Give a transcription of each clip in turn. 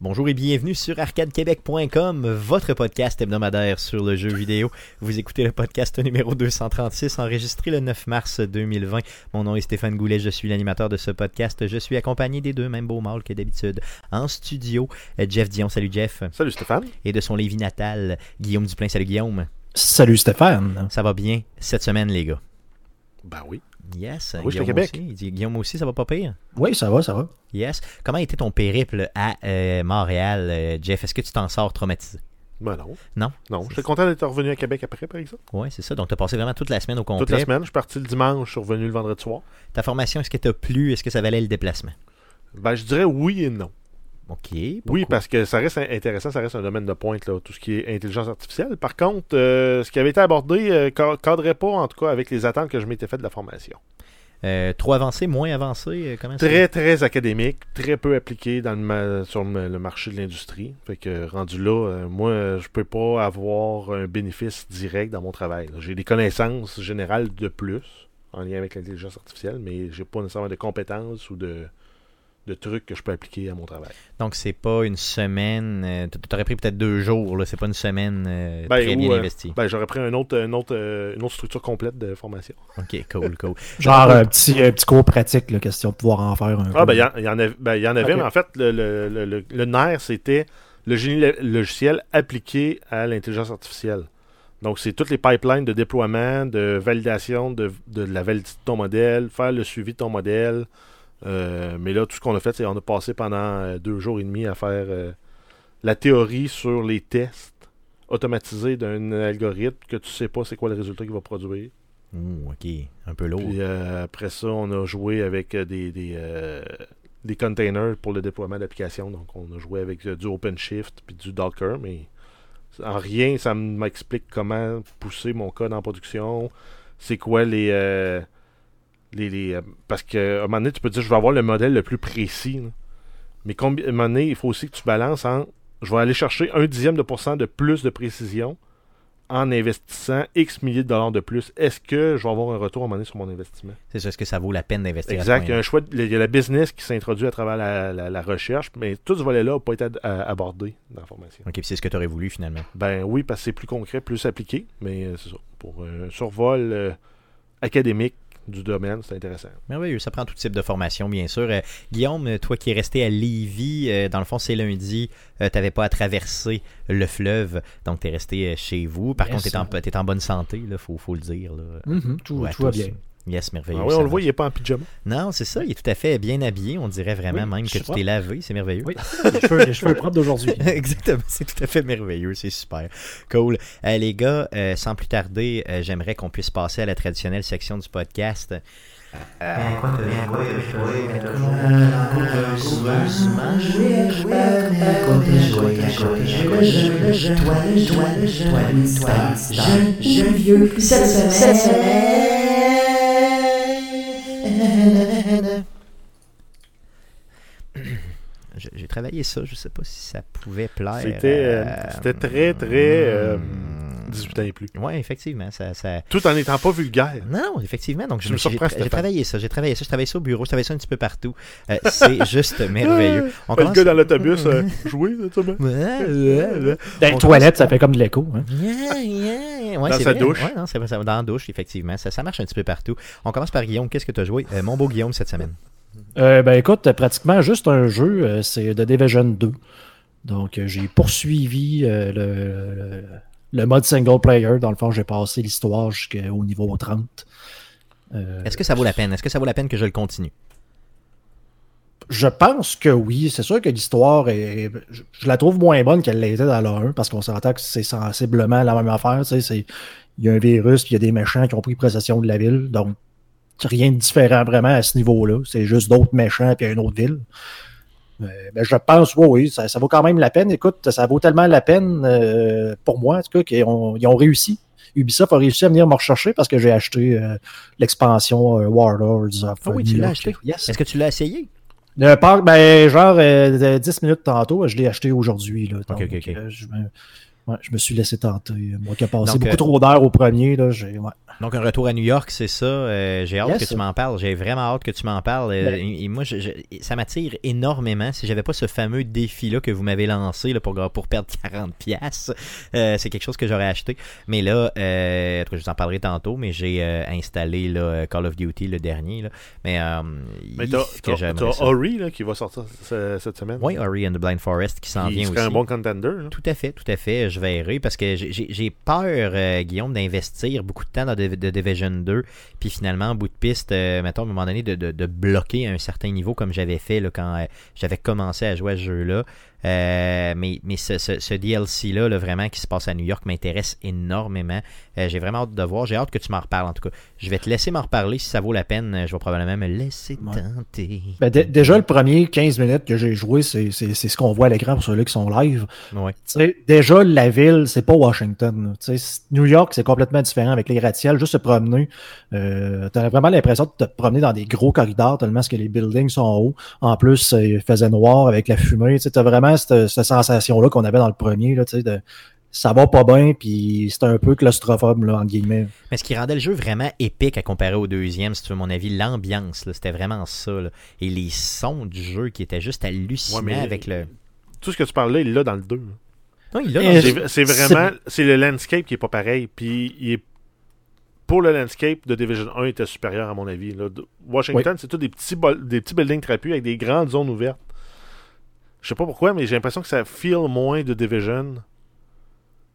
Bonjour et bienvenue sur arcadequebec.com, votre podcast hebdomadaire sur le jeu vidéo. Vous écoutez le podcast numéro 236, enregistré le 9 mars 2020. Mon nom est Stéphane Goulet, je suis l'animateur de ce podcast. Je suis accompagné des deux mêmes beaux mâles que d'habitude. En studio, Jeff Dion. Salut Jeff. Salut Stéphane. Et de son Lévis natal, Guillaume Duplain. Salut Guillaume. Salut Stéphane. Ça va bien cette semaine, les gars? Ben oui. Yes. Oui, je suis Guillaume Québec. Aussi. Guillaume aussi, ça va pas pire? Oui, ça va, ça va. Yes. Comment a été ton périple à euh, Montréal, euh, Jeff? Est-ce que tu t'en sors traumatisé? Ben non. Non? Non. J'étais content d'être revenu à Québec après, par exemple. Oui, c'est ça. Donc, tu as passé vraiment toute la semaine au complet. Toute la semaine. Je suis parti le dimanche, je suis revenu le vendredi soir. Ta formation, est-ce que t'as plu? Est-ce que ça valait le déplacement? Ben, je dirais oui et non. OK. Oui, parce que ça reste intéressant, ça reste un domaine de pointe, là, tout ce qui est intelligence artificielle. Par contre, euh, ce qui avait été abordé euh, ca- cadrait pas, en tout cas, avec les attentes que je m'étais fait de la formation. Euh, trop avancé, moins avancé? euh, Comment? Très, très académique, très peu appliqué dans le ma- sur le, marché de l'industrie. Fait que rendu là, euh, moi, je peux pas avoir un bénéfice direct dans mon travail. J'ai des connaissances générales de plus en lien avec l'intelligence artificielle, mais j'ai pas nécessairement de compétences ou de, de trucs que je peux appliquer à mon travail. Donc, c'est pas une semaine. euh, t- T'aurais pris peut-être deux jours, là. C'est pas une semaine euh, Ben, très ou, bien euh, investie. Ben, j'aurais pris un autre, un autre, euh, une autre structure complète de formation. OK, cool, cool. Genre un petit, un petit cours pratique, là, question de pouvoir en faire un Ah, peu. ben, il y, en- il y en avait, ben, il y en avait mais en fait, le, le, le, le- le nerf, c'était le génie lo- logiciel appliqué à l'intelligence artificielle. Donc, c'est toutes les pipelines de déploiement, de validation de, de la validité de ton modèle, faire le suivi de ton modèle. Euh, mais là, tout ce qu'on a fait, c'est qu'on a passé pendant euh, deux jours et demi à faire euh, la théorie sur les tests automatisés d'un algorithme que tu sais pas c'est quoi le résultat qu'il va produire. OK. Un peu lourd. Puis euh, après ça, on a joué avec des, des, euh, des containers pour le déploiement d'applications. Donc, on a joué avec euh, du OpenShift puis du Docker, mais en rien, ça m'explique comment pousser mon code en production. C'est quoi les. Euh, les, les, euh, parce qu'à un moment donné, tu peux dire je vais avoir le modèle le plus précis. là. Mais combi- à un moment donné, il faut aussi que tu balances en. Je vais aller chercher un dixième de pourcent de plus de précision en investissant X milliers de dollars de plus. Est-ce que je vais avoir un retour à un moment donné sur mon investissement? C'est ça. Est-ce que ça vaut la peine d'investir Exact. Il y a un choix. de- Il y a la business qui s'introduit à travers la, la- la recherche, mais tout ce volet-là n'a pas été ad- à- abordé dans la formation. OK, puis c'est ce que tu aurais voulu finalement. Ben oui, parce que c'est plus concret, plus appliqué, mais euh, c'est ça. Pour un survol euh, académique du domaine, c'est intéressant. Merveilleux, ça prend tout type de formation, bien sûr. Euh, Guillaume, toi qui es resté à Lévis, euh, dans le fond, c'est lundi, tu n'avais pas à traverser le fleuve, donc tu es resté euh, chez vous. Par contre, tu es, en, t'es en bonne santé, il faut, faut le dire. Là. Mhm, tout, Ouais, tout va bien. Yes, merveilleux. Ah oui, on le voit, il n'est pas en pyjama. Non, c'est ça, il est tout à fait bien habillé, on dirait vraiment Oui, même que tu t'es lavé, c'est merveilleux. Oui, les cheveux, les cheveux propres d'aujourd'hui. Exactement, c'est tout à fait merveilleux, c'est super. Cool. Euh, les gars, euh, sans plus tarder, euh, j'aimerais qu'on puisse passer à la traditionnelle section du podcast. Cette semaine. J'ai j'ai travaillé ça, je sais pas si ça pouvait plaire. C'était euh, euh, c'était très, très euh, hmm. 18 ans et plus. Ouais, effectivement, ça, ça... Tout en n'étant pas vulgaire. Non, effectivement. Donc, je me suis- j'ai travaillé ça, j'ai travaillé ça, je travaillais ça au bureau, je travaillais ça un petit peu partout. Euh, c'est juste merveilleux. On Le commence- gars dans l'autobus, euh, jouer, ça. Ouais, ouais, ouais. Dans les toilettes, ça fait comme de l'écho. Hein. Yeah, yeah. Ouais, Dans c'est sa vrai. douche. Ouais, non, c'est vrai, ça va dans la douche, effectivement. Ça, ça marche un petit peu partout. On commence par Guillaume. Qu'est-ce que tu as joué? Euh, Mon beau Guillaume cette semaine. Euh, ben écoute, pratiquement juste un jeu, euh, c'est The Division 2. Donc euh, j'ai poursuivi euh, le, le, le mode single player. Dans le fond, j'ai passé l'histoire jusqu'au niveau 30. Euh, Est-ce que ça vaut la peine? Est-ce que ça vaut la peine que je le continue? Je pense que oui. C'est sûr que l'histoire est. Je, je la trouve moins bonne qu'elle l'était dans la 1 parce qu'on s'entend que c'est sensiblement la même affaire. Il y a un virus puis il y a des méchants qui ont pris possession de la ville. Donc, rien de différent vraiment à ce niveau-là. C'est juste d'autres méchants puis une autre ville. Euh, ben, je pense, oui, oui, ça, ça vaut quand même la peine. Écoute, ça vaut tellement la peine euh, pour moi, en tout cas, qu'ils ont, ils ont réussi. Ubisoft a réussi à venir me rechercher parce que j'ai acheté euh, l'expansion euh, Warlords of Ah oui, tu l'as acheté. Yes. Est-ce que tu l'as essayé? Le parc, ben, genre euh, de 10 minutes tantôt, je l'ai acheté aujourd'hui. Là, Ok, donc, ok, ok. je, me, ouais, je me suis laissé tenter. Moi qui ai passé Donc, beaucoup trop d'heures au premier, là, j'ai. Ouais. Donc un retour à New York, c'est ça. Euh, j'ai hâte Yes. que tu m'en parles. J'ai vraiment hâte que tu m'en parles. Euh, Ben- et, et moi, je- je- ça m'attire énormément. Si j'avais pas ce fameux défi-là que vous m'avez lancé là, pour, pour perdre 40 pièces, c'est quelque chose que j'aurais acheté. Mais là, euh, en tout cas, je vous en parlerai tantôt, mais j'ai euh, installé là, Call of Duty, le dernier. Là. Mais, euh, Mais t'as. Ori là, qui va sortir ce- cette semaine. Oui, Ori and the Blind Forest qui s'en vient serait aussi. un bon contender. là. Tout à fait, tout à fait. Je verrai parce que j'ai- peur, euh, Guillaume, d'investir beaucoup de temps dans de, Division 2, puis finalement, en bout de piste, euh, mettons, à un moment donné, de, bloquer à un certain niveau comme j'avais fait quand euh, j'avais commencé à jouer à ce jeu-là. Euh, mais mais ce, ce- ce DLC-là, là, vraiment, qui se passe à New York, m'intéresse énormément. Euh, j'ai vraiment hâte de voir. J'ai hâte que tu m'en reparles, en tout cas. Je vais te laisser m'en reparler si ça vaut la peine. Je vais probablement me laisser Ouais. tenter. Ben, dé- déjà, le premier 15 minutes que j'ai joué, c'est c'est- c'est ce qu'on voit à l'écran pour ceux-là qui sont live. Ouais. Déjà, la ville, c'est pas Washington. New York, c'est complètement différent avec les gratte-ciels. Juste se promener, euh, t'as vraiment l'impression de te promener dans des gros corridors tellement ce que les buildings sont hauts. En plus, il faisait noir avec la fumée. T'as vraiment cette, cette sensation-là qu'on avait dans le premier. Là, tu sais, de, ça va pas bien, puis c'est un peu claustrophobe, là, entre guillemets. Mais ce qui rendait le jeu vraiment épique à comparer au deuxième, si tu veux mon avis, l'ambiance, là, c'était vraiment ça. là. Et les sons du jeu qui étaient juste hallucinants Ouais, avec le. Tout ce que tu parlais, il l'a dans le 2. Non, il l'a C'est, c'est vraiment. C'est le landscape qui est pas pareil. Puis il est. Pour le landscape de Division 1 était supérieur à mon avis. là. Washington, c'est tout des petits, des petits buildings trapus avec des grandes zones ouvertes. Je sais pas pourquoi, mais j'ai l'impression que ça feel moins de Division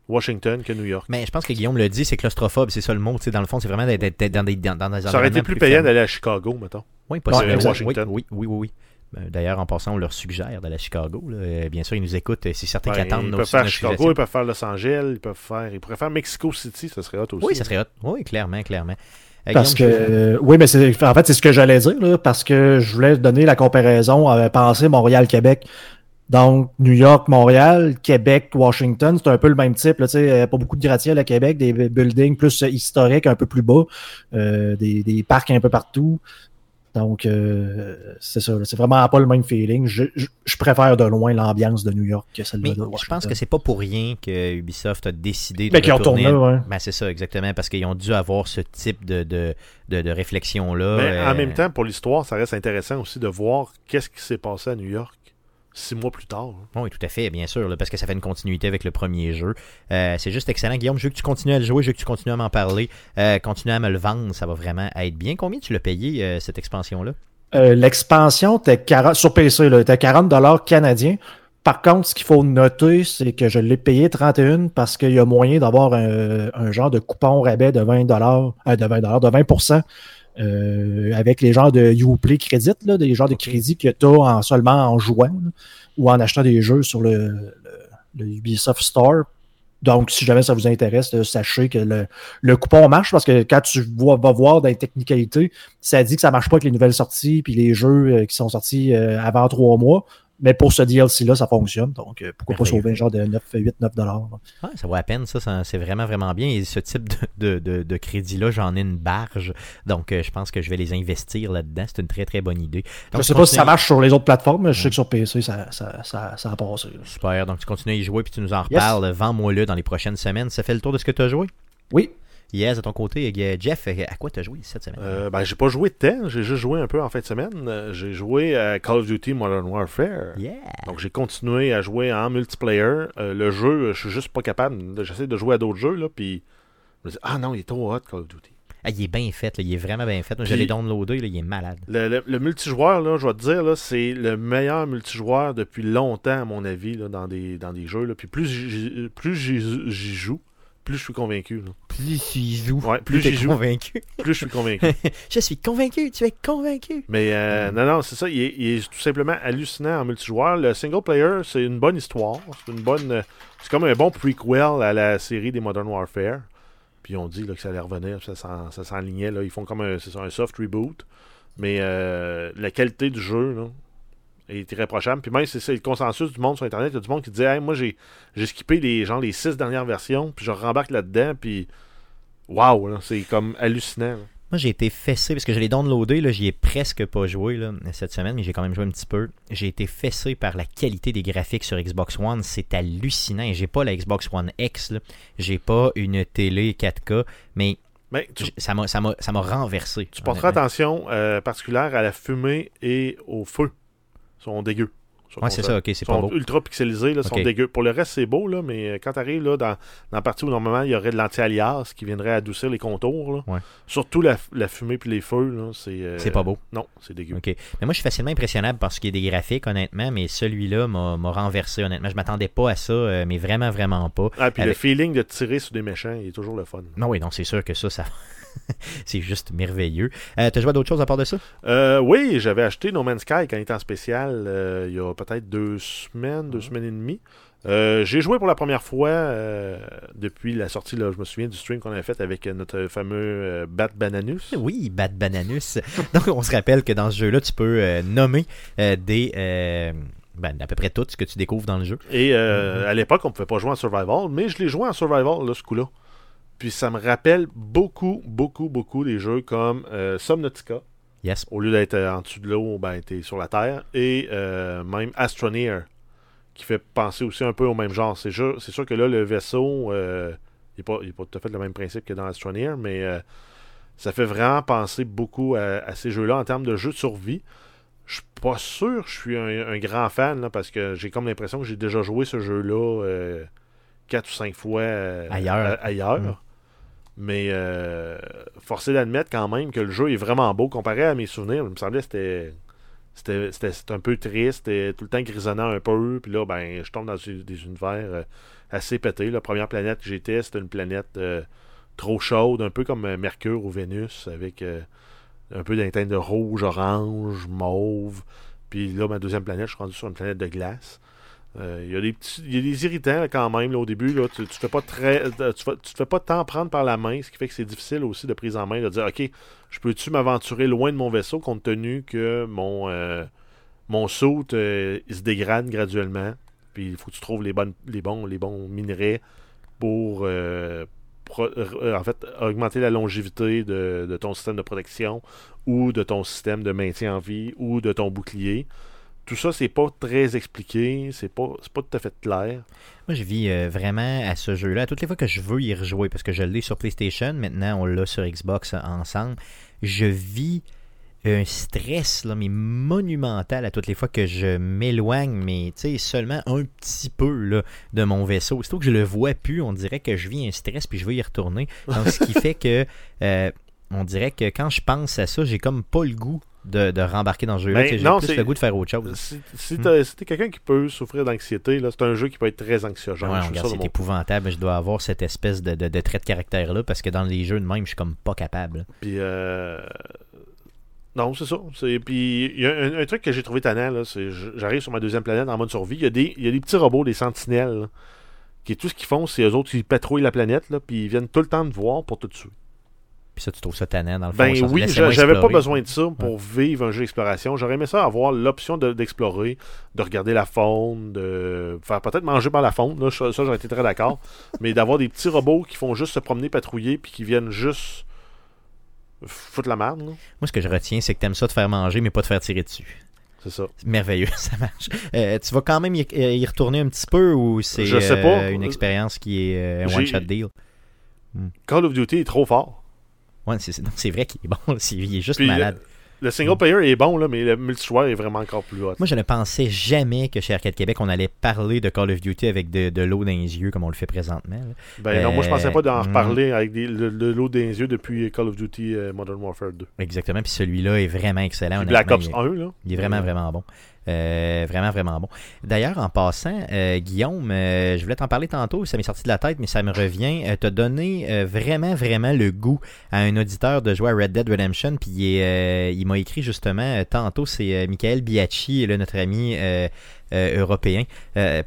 Washington que New York. Mais je pense que Guillaume le dit, c'est claustrophobe, c'est ça le mot. Dans le fond, c'est vraiment d'être dans des, dans, dans des Ça aurait été plus payant d'aller à Chicago, mettons. Oui, possible. Oui, Washington. Oui, oui, oui, oui. Ben, D'ailleurs, en passant, on leur suggère d'aller à Chicago. là. Euh, Bien sûr, ils nous écoutent. C'est certain Ouais, qu'ils attendent ils nos peuvent faire Chicago, ils peuvent faire Los Angeles, ils peuvent faire. Ils pourraient faire Mexico City, ça serait hot aussi. Oui, ça serait hot. Oui, clairement, clairement. Euh, Parce que, euh, oui, mais c'est, en fait, c'est ce que j'allais dire, là, parce que je voulais donner la comparaison, euh, penser Montréal-Québec. Donc, New York, Montréal, Québec, Washington, c'est un peu le même type, là, tu sais, euh, pas beaucoup de gratte-ciel à Québec, des buildings plus euh, historiques, un peu plus bas, euh, des, des parcs un peu partout. Donc, euh, c'est ça, là, c'est vraiment pas le même feeling. Je, je, je préfère de loin l'ambiance de New York que Mais de je Washington. pense que c'est pas pour rien que Ubisoft a décidé de qu'ils retourner- là, ouais. Ben, c'est ça, exactement, parce qu'ils ont dû avoir ce type de, de, de, de réflexion-là. Mais euh, en même temps, pour l'histoire, ça reste intéressant aussi de voir qu'est-ce qui s'est passé à New York six mois plus tard. hein. Oui, tout à fait, bien sûr, là, parce que ça fait une continuité avec le premier jeu. Euh, c'est juste excellent. Guillaume, je veux que tu continues à le jouer, je veux que tu continues à m'en parler, euh, continue à me le vendre, ça va vraiment être bien. Combien tu l'as payé, euh, cette expansion-là? Euh, L'expansion était 40, sur PC, était 40 dollars canadiens. Par contre, ce qu'il faut noter, c'est que je l'ai payé 31 parce qu'il y a moyen d'avoir un, un genre de coupon rabais de 20 dollars, de 20 dollars, de 20 euh, avec les genres de Uplay Credit, là, des genres de crédits que tu as en, seulement en jouant là, ou en achetant des jeux sur le, le, le Ubisoft Store. Donc, si jamais ça vous intéresse, là, sachez que le, le coupon marche parce que quand tu vois- vas voir dans les technicalités, ça dit que ça marche pas avec les nouvelles sorties puis les jeux euh, qui sont sortis euh, avant trois mois. Mais pour ce DLC-là, ça fonctionne. Donc, euh, pourquoi pas sauver un genre de 9, 8, 9 dollars. Ah, ça vaut à peine, ça, ça- c'est vraiment, vraiment bien. Et ce type de, de, de, de crédit-là, j'en ai une barge. Donc, euh, je pense que je vais les investir là-dedans. C'est une très, très bonne idée. Je Donc, sais pas si ça marche sur les autres plateformes, mais je sais que sur PC, ça, ça, ça, ça a passé. là. Super, donc tu continues à y jouer puis tu nous en Yes. reparles. Vends-moi-le dans les prochaines semaines. Ça fait le tour de ce que tu as joué? Oui. Yes, à ton côté, euh, Jeff, euh, à quoi tu as joué cette semaine? Euh, ben, j'ai pas joué de temps, j'ai juste joué un peu en fin de semaine. J'ai joué à Call of Duty Modern Warfare. Yeah! Donc j'ai continué à jouer en multiplayer. Euh, le jeu, je suis juste pas capable. J'essaie de jouer à d'autres jeux, là, puis je me dis, ah non, il est trop hot Call of Duty. Ah, il est bien fait, là, il est vraiment bien fait. Moi, l'ai downloadé, là, il est malade. Le, le- le multijoueur, là, je vais te dire, c'est le meilleur multijoueur depuis longtemps, à mon avis, là, dans, des, dans des jeux. Là. Puis plus j'y joue, plus je suis convaincu. là. Plus tu y joues, Ouais, plus plus es joue. convaincu. Plus je suis convaincu. je suis convaincu, tu es convaincu. Mais euh, non, non, c'est ça. Il est, il est tout simplement hallucinant en multijoueur. Le single player, c'est une bonne histoire. C'est une bonne. euh, C'est comme un bon prequel à la série des Modern Warfare. Puis on dit là, que ça allait revenir, ça s'en- ça s'enlignait. Ils font comme un, ça, un soft reboot. Mais euh, la qualité du jeu là, est irréprochable. Puis même, c'est le consensus du monde sur Internet. Il y a du monde qui dit Hey, Moi, j'ai j'ai skippé les, genre, les six dernières versions, puis je rembarque là-dedans, puis. Waouh, c'est comme hallucinant. là. Moi, j'ai été fessé parce que je l'ai downloadé, là, j'y ai presque pas joué là, cette semaine, mais j'ai quand même joué un petit peu. J'ai été fessé par la qualité des graphiques sur Xbox One, c'est hallucinant. J'ai pas la Xbox One X, j'ai pas une télé 4K, mais Mais tu, J- Ça m'a, renversé. tu porteras attention euh, particulière à la fumée et au feu. Sont dégueux. Ouais, c'est ça, ok, c'est Ils pas sont beau. ultra pixelisés, là, sont dégueux. Pour le reste, c'est beau, là, mais quand tu arrives là, dans, dans la partie où normalement il y aurait de l'anti-alias qui viendrait adoucir les contours, là, Ouais. surtout la, la fumée puis les feux, là, c'est. euh, C'est pas beau. Non, c'est dégueu. Ok. Mais moi, je suis facilement impressionnable parce qu'il y a des graphiques, honnêtement, mais celui-là m'a, renversé, honnêtement. Je m'attendais pas à ça, euh, mais vraiment, vraiment pas. Ah, puis le feeling de tirer sur des méchants, il est toujours le fun. Non, oui, non, c'est sûr que ça, ça. c'est juste merveilleux. Euh, T'as joué à d'autres choses à part de ça? Euh, oui, j'avais acheté No Man's Sky quand il était en spécial euh, il y a peut-être deux semaines, deux semaines et demie. Euh, j'ai joué pour la première fois depuis la sortie, là, je me souviens du stream qu'on avait fait avec notre fameux Bat Bananus. Oui, Bad Bananus. Donc, on se rappelle que dans ce jeu-là, tu peux nommer des. ben, à peu près tout ce que tu découvres dans le jeu. Et euh, Mhm. à l'époque, on ne pouvait pas jouer en survival, mais je l'ai joué en survival, là, ce coup-là. Puis ça me rappelle beaucoup, beaucoup, beaucoup des jeux comme euh, Subnautica. Yes. Au lieu d'être euh, en dessous de l'eau, ben, t'es sur la Terre. Et euh, même Astroneer, qui fait penser aussi un peu au même genre. C'est sûr, c'est sûr que là, le vaisseau, euh, il n'est pas, pas tout à fait le même principe que dans Astroneer, mais euh, ça fait vraiment penser beaucoup à, à ces jeux-là en termes de jeux de survie. Je suis pas sûr que je suis un, un grand fan, là, parce que j'ai comme l'impression que j'ai déjà joué ce jeu-là quatre ou cinq fois Ailleurs. à- ailleurs. Mm. Mais euh, forcé d'admettre quand même que le jeu est vraiment beau comparé à mes souvenirs. Il me semblait que c'était un peu triste, c'était tout le temps grisonnant un peu. Puis là, ben, je tombe dans des univers euh, assez pétés. La première planète que j'étais, c'était une planète euh, trop chaude, un peu comme Mercure ou Vénus, avec un peu d'un de rouge, orange, mauve. Puis là, ma deuxième planète, je suis rendu sur une planète de glace. Euh, Il y a des irritants quand même au début. Là, tu, tu te fais pas très, euh, fais- tu te fais pas tant prendre par la main, ce qui fait que c'est difficile aussi de prise en main de dire ok, je peux-tu m'aventurer loin de mon vaisseau compte tenu que mon euh, mon saut se dégrade graduellement. Puis il faut que tu trouves les bonnes, les bons, les bons minerais pour en fait augmenter la longévité de ton système de protection ou de ton système de maintien en vie ou de ton bouclier. Tout ça, c'est pas très expliqué, c'est pas, pas tout à fait clair. Moi, je vis euh, vraiment à ce jeu-là. Toutes les fois que je veux y rejouer, parce que je l'ai sur PlayStation, maintenant on l'a sur Xbox euh, ensemble, je vis un stress, là, mais monumental à toutes les fois que je m'éloigne, mais tu sais, seulement un petit peu là, de mon vaisseau. Surtout que je le vois plus, on dirait que je vis un stress puis je veux y retourner. Donc, ce qui fait que euh, on dirait que quand je pense à ça, j'ai comme pas le goût de, de rembarquer dans ce jeu-là. Ben, J'ai plus le goût de faire autre chose. Si, si Hmm. si t'es quelqu'un qui peut souffrir d'anxiété, c'est un jeu qui peut être très anxiogène. Ouais, c'est mon- épouvantable. Je dois avoir cette espèce de, de, de trait de caractère-là parce que dans les jeux de même, je suis comme pas capable. Puis, euh, non, c'est ça. C'est- Puis, il y a un, un truc que j'ai trouvé tannant, c'est j'arrive sur ma deuxième planète en mode survie. Il y a des, il y a des petits robots, des sentinelles, là, qui tout ce qu'ils font, c'est eux autres qui patrouillent la planète, là, puis ils viennent tout le temps te voir pour te tuer. Puis ça, tu trouves ça tannant dans le fond. Ben oui, j'avais pas besoin de ça pour vivre un jeu d'exploration. J'aurais aimé ça avoir l'option de- d'explorer, de, regarder la faune, de faire peut-être manger par la faune. Là, ça, j'aurais été très d'accord. mais d'avoir des petits robots qui font juste se promener, patrouiller, puis qui viennent juste foutre la merde. là. Moi, ce que je retiens, c'est que t'aimes ça te faire manger, mais pas te faire tirer dessus. C'est ça. C'est merveilleux, ça marche. Euh, tu vas quand même y, euh, y retourner un petit peu ou c'est euh, une expérience qui est euh, un one-shot deal? Call of Duty est trop fort. Ouais, c'est, vrai qu'il est bon. il est juste Puis, malade. Le, le single player est bon, là, mais le multijoueur est vraiment encore plus hot. Moi, je ne pensais jamais que chez Arcade Québec, on allait parler de Call of Duty avec de, de l'eau dans les yeux comme on le fait présentement. là. Ben non, moi je pensais pas d'en Euh, reparler avec des- le- de l'eau dans les yeux depuis Call of Duty euh, Modern Warfare 2. Exactement. Puis celui-là est vraiment excellent. Black. Ops Il est- 1, là. Il est vraiment, vraiment bon. Euh, vraiment, vraiment bon. D'ailleurs, en passant, euh, Guillaume, euh, je voulais t'en parler tantôt, ça m'est sorti de la tête, mais ça me revient. T'as donné vraiment, vraiment le goût à un auditeur de jouer à Red Dead Redemption, puis il, m'a écrit justement tantôt, c'est Michael Biacci, là, notre ami européen,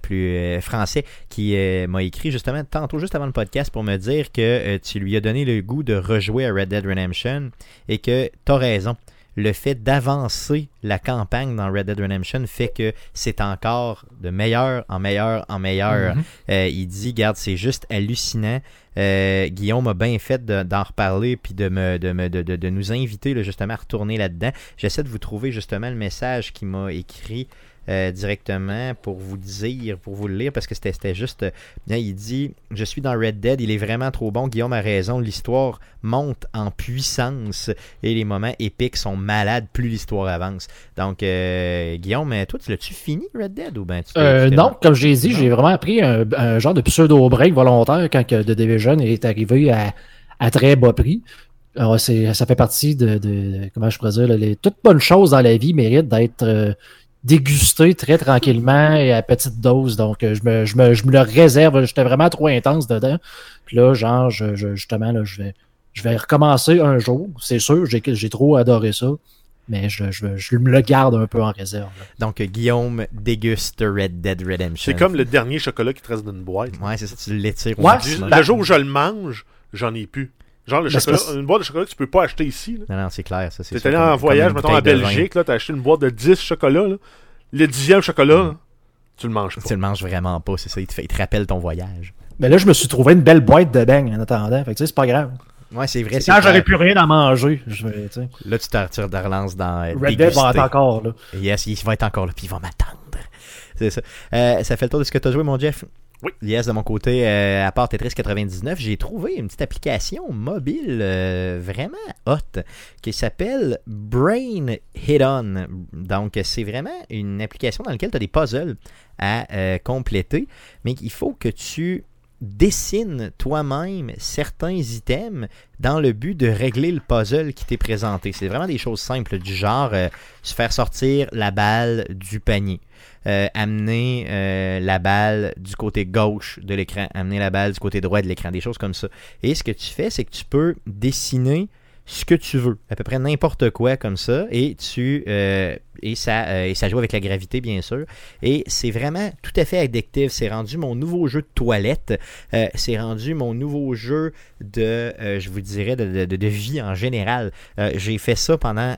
plus français, qui m'a écrit justement tantôt, juste avant le podcast, pour me dire que tu lui as donné le goût de rejouer à Red Dead Redemption et que t'as raison le fait d'avancer la campagne dans Red Dead Redemption fait que c'est encore de meilleur en meilleur en meilleur. Mhm. Euh, il dit, garde, c'est juste hallucinant. Euh, Guillaume a bien fait de- d'en reparler puis de, me, de, me- de, de- de nous inviter là, justement à retourner là-dedans. J'essaie de vous trouver justement le message qu'il m'a écrit euh, directement pour vous dire, pour vous le lire, parce que c'était juste. euh, bien, il dit Je suis dans Red Dead, il est vraiment trop bon. Guillaume a raison, l'histoire monte en puissance et les moments épiques sont malades plus l'histoire avance. Donc, euh, Guillaume, euh, toi, tu l'as-tu fini Red Dead ou ben tu non, comme j'ai dit, j'ai vraiment pris un, un genre de pseudo-break volontaire quand que The Division est arrivé à, à très bas prix. Alors, c'est, ça fait partie de, de- comment je pourrais dire, les, toute bonne chose dans la vie mérite d'être euh, dégustée très tranquillement et à petite dose. Donc, euh, je me, je me, je me le réserve. J'étais vraiment trop intense dedans. Puis là, genre, je, je- justement, là, je vais, je vais recommencer un jour. C'est sûr, j'ai, j'ai trop adoré ça. Mais je, je, je me le garde un peu en réserve. là. Donc, Guillaume déguste Red Dead Redemption. C'est comme le dernier chocolat qui te reste dans une boîte. Ouais, c'est ça, tu l'étires Ouais. Le jour où je le mange, j'en ai plus. Genre, le Ben, chocolat, une boîte de chocolat que tu peux pas acheter ici. là. Non, non, c'est clair, ça. c'est T'es allé en voyage, mettons, en de. Belgique, là, t'as acheté une boîte de 10 chocolats. là. Le dixième chocolat, tu le manges pas. Tu le manges vraiment pas, c'est ça. Il te, fait, il te rappelle ton voyage. Mais là, je me suis trouvé une belle boîte de beignes en attendant. Fait que, tu sais, c'est pas grave. Ouais, c'est vrai. Quand j'aurais plus rien à manger. Je vais, tu sais. Là, tu te, te relances dans. euh, Red Dead va être encore là. Yes, il va être encore là, puis il va m'attendre. C'est ça. Euh, ça fait le tour de ce que tu as joué, mon Jeff. Oui. Yes, de mon côté, euh, à part Tetris 99, j'ai trouvé une petite application mobile euh, vraiment hot qui s'appelle Brain Hit On. Donc, c'est vraiment une application dans laquelle tu as des puzzles à euh, compléter, mais il faut que tu dessines toi-même certains items dans le but de régler le puzzle qui t'est présenté. C'est vraiment des choses simples du genre euh, se faire sortir la balle du panier, euh, amener euh, la balle du côté gauche de l'écran, amener la balle du côté droit de l'écran, des choses comme ça. Et ce que tu fais, c'est que tu peux dessiner ce que tu veux, à peu près n'importe quoi comme ça, et tu euh, et ça euh, et ça joue avec la gravité bien sûr, et c'est vraiment tout à fait addictif. C'est rendu mon nouveau jeu de toilette, Euh, c'est rendu mon nouveau jeu de, euh, je vous dirais, de, de- de- vie en général. J'ai fait ça pendant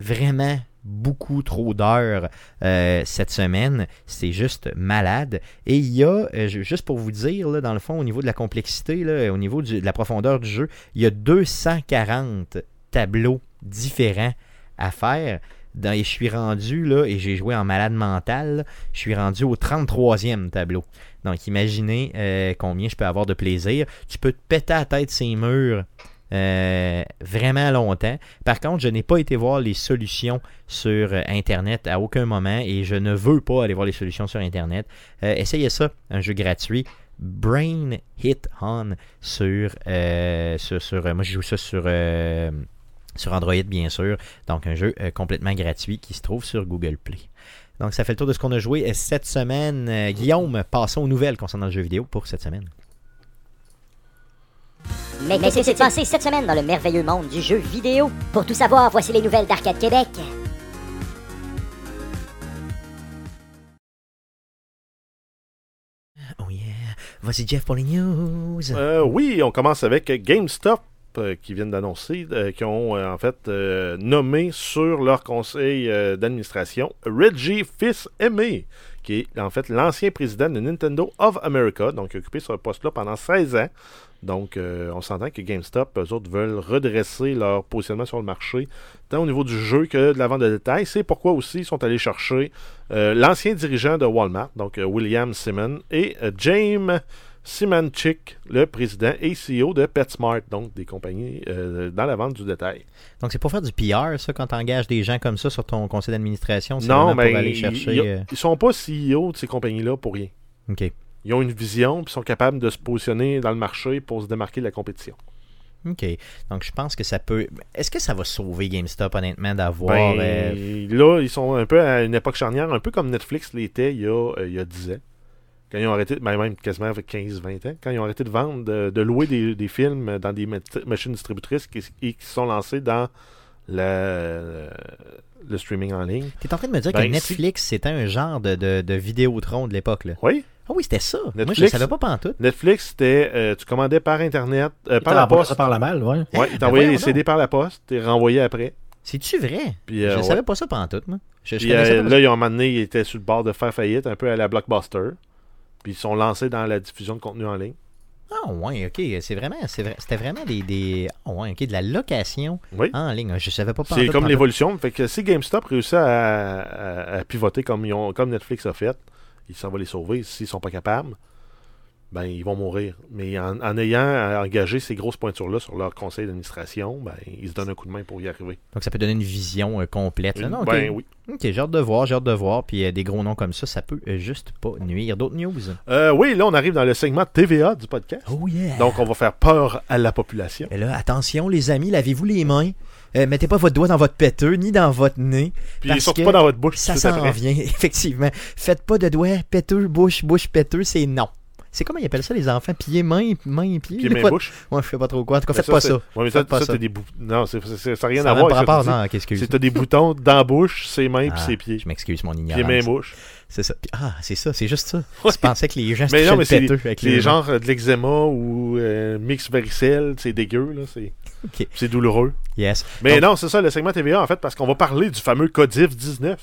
vraiment beaucoup trop d'heures euh, cette semaine. C'est juste malade. Et il y a, euh, ju- juste pour vous dire, dans le fond, au niveau de la complexité, là, au niveau de la profondeur du jeu, il y a 240 tableaux différents à faire. Dans- et je suis rendu, là, et j'ai joué en malade mental, je suis rendu au 33e tableau. Donc imaginez euh, combien je peux avoir de plaisir. Tu peux te péter la tête ces murs euh, vraiment longtemps. Par contre, je n'ai pas été voir les solutions sur euh, Internet à aucun moment et je ne veux pas aller voir les solutions sur Internet. Euh, essayez ça, un jeu gratuit. Brain Hit On sur, sur, sur- moi je joue ça sur, sur Android bien sûr. Donc un jeu complètement gratuit qui se trouve sur Google Play. Donc ça fait le tour de ce qu'on a joué cette semaine. Guillaume, passons aux nouvelles concernant le jeu vidéo pour cette semaine. Mais qu'est-ce qui s'est passé cette semaine dans le merveilleux monde du jeu vidéo? Pour tout savoir, voici les nouvelles d'Arcade Québec. Oh yeah. Voici Jeff pour les news. Euh, oui, on commence avec GameStop euh, qui viennent d'annoncer, euh, qui ont euh, en fait euh, nommé sur leur conseil euh, d'administration Reggie Fils-Aimé, qui est en fait l'ancien président de Nintendo of America, donc il a occupé ce poste-là pendant 16 ans. Donc, euh, on s'entend que GameStop, eux autres, veulent redresser leur positionnement sur le marché, tant au niveau du jeu que de la vente de détail. C'est pourquoi aussi ils sont allés chercher euh, l'ancien dirigeant de Walmart, donc euh, William Simon, et James Simanchik, le président et CEO de PetSmart, donc des compagnies euh, dans la vente du détail. Donc c'est pour faire du PR, ça, quand tu engages des gens comme ça sur ton conseil d'administration. Non, mais pour aller ils, chercher. ils- euh, ils sont pas CEO de ces compagnies-là pour rien. Ok. Ils ont une vision, puis sont capables de se positionner dans le marché pour se démarquer de la compétition. Ok. Donc je pense que ça peut. Est-ce que ça va sauver GameStop, honnêtement, d'avoir. Ben, euh, Là, ils sont un peu à une époque charnière, un peu comme Netflix l'était il, y a, euh, il y a 10 ans. Quand ils ont arrêté, ben même quasiment avec 15-20 ans, quand ils ont arrêté de vendre, de, de louer des, des films dans des ma- machines distributrices qui, et qui se sont lancés dans le streaming en ligne. T'es en train de me dire Ben, que Netflix, c'était un genre de, de, de Vidéotron de l'époque, là. Oui, Ah oui, c'était ça. Moi, je ne Netflix- savais pas pantoute. Netflix, c'était, euh, tu commandais par Internet, euh, par la poste. par la malle, ouais. Ouais, ils Ben t'envoyaient voyons les donc. CD par la poste, t'es renvoyé après. C'est-tu vrai? Puis, je euh, ne ouais. savais pas ça pantoute, moi. Je, je Puis, connaissais euh, pas là, ils ont amené, ils étaient sur le bord de faire faillite, un peu à la Blockbuster. Puis ils sont lancés dans la diffusion de contenu en ligne. Ah ouais, ok. C'est vraiment, vrai- c'était vraiment des, des ah ouais, ok, de la location Oui. en ligne. Je savais pas. C'est comme l'évolution. Fait que si GameStop réussit à, à- à pivoter comme, ils ont- comme Netflix a fait, il s'en va les sauver. S'ils sont pas capables, ben ils vont mourir. Mais en, en ayant engagé ces grosses pointures-là sur leur conseil d'administration, ben ils se donnent un coup de main pour y arriver. Donc ça peut donner une vision euh, complète. là. Non, ok. Ben oui. Ok, j'ai hâte de voir, j'ai hâte de voir. Puis euh, des gros noms comme ça, ça peut euh, juste pas nuire. D'autres news? Oui, là on arrive dans le segment TVA du podcast. Oh yeah. Donc on va faire peur à la population. Et là, attention les amis, lavez-vous les mains. Euh, mettez pas votre doigt dans votre péteux ni dans votre nez. Puis Parce surtout que pas dans votre bouche. Ça s'en vient, effectivement. Faites pas de doigts péteux, bouche, bouche péteux, c'est non. C'est comment ils appellent ça les enfants? Pieds, mains, mains, pieds? Puis de main quoi? bouche? Ouais, je sais pas trop quoi. En tout cas, faites pas ça. Ouais, mais ça, ça, des bou- Non, ça n'a rien à voir. avec ça, non, dis. qu'excuse. C'est t'as des boutons dans la bouche, ses mains puis Ah, ses pieds. Je m'excuse mon Pieds, ignorance. mains, bouche. C'est ça. Puis- Ah, c'est ça, c'est juste ça. Ouais. Tu pensais que les gens Mais non, mais c'est les genre euh, de l'eczéma ou euh, mix varicelle, c'est dégueu, là. C'est Ok. c'est douloureux. Yes. Mais Donc, non, c'est ça, le segment TVA, en fait, parce qu'on va parler du fameux Codif 19.